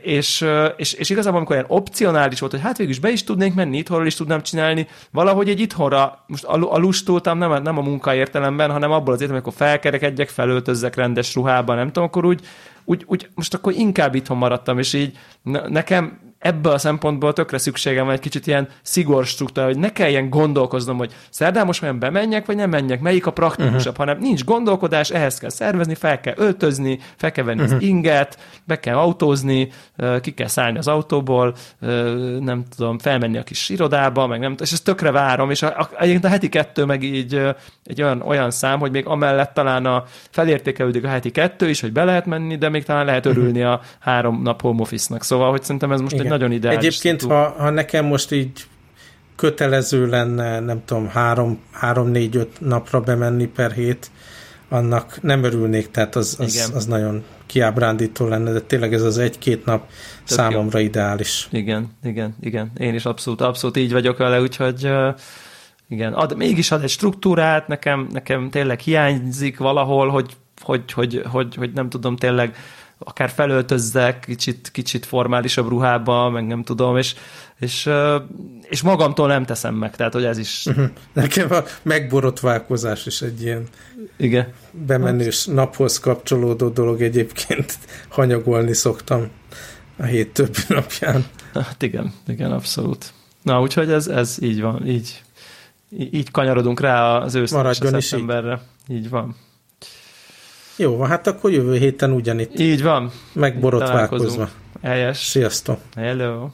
és, és, és igazából amikor olyan opcionális volt, hogy hát végül is be is tudnék menni, itthonról is tudnám csinálni, valahogy egy itthonra, most alustultam nem, nem a munkaértelemben, hanem abból az értelemben, amikor felkerekedjek, felöltözzek rendes ruhában, nem tudom, akkor úgy, úgy, úgy most akkor inkább itthon maradtam, és így nekem ebből a szempontból tökre szükségem van egy kicsit ilyen szigor struktúra, hogy ne kelljen gondolkoznom, hogy szerdán most olyan bemenjek, vagy nem menjek, melyik a praktikusabb, uh-huh. hanem nincs gondolkodás, ehhez kell szervezni, fel kell öltözni, fel kell venni uh-huh. az inget, be kell autózni, ki kell szállni az autóból, nem tudom, felmenni a kis irodába, meg nem és ezt tökre várom, és a, a, a heti kettő meg így egy olyan, olyan szám, hogy még amellett talán a felértékelődik a heti kettő is, hogy be lehet menni, de még talán lehet örülni a három nap home office-nak. Szóval, hogy szerintem ez most Igen. egy nagyon ideális. Egyébként, ha, ha nekem most így kötelező lenne, nem tudom, három, három, négy, öt napra bemenni per hét, annak nem örülnék, tehát az, az, az nagyon kiábrándító lenne, de tényleg ez az egy-két nap Tök számomra jó. ideális. Igen, igen, igen. Én is abszolút, abszolút így vagyok vele, úgyhogy igen, ad, mégis ad egy struktúrát, nekem, nekem tényleg hiányzik valahol, hogy, hogy, hogy, hogy, hogy nem tudom, tényleg akár felöltözzek kicsit, kicsit formálisabb ruhába, meg nem tudom, és, és, és magamtól nem teszem meg, tehát hogy ez is... Uh-huh. Nekem a megborotválkozás is egy ilyen Igen. bemenős hát. naphoz kapcsolódó dolog egyébként hanyagolni szoktam a hét többi napján. Hát igen, igen, abszolút. Na, úgyhogy ez, ez így van, így, így kanyarodunk rá az őszre és a szeptemberre. Így. így van. Jó van, hát akkor jövő héten ugyanitt. Így van. Megborotválkozva. Helyes. Sziasztok. Hello.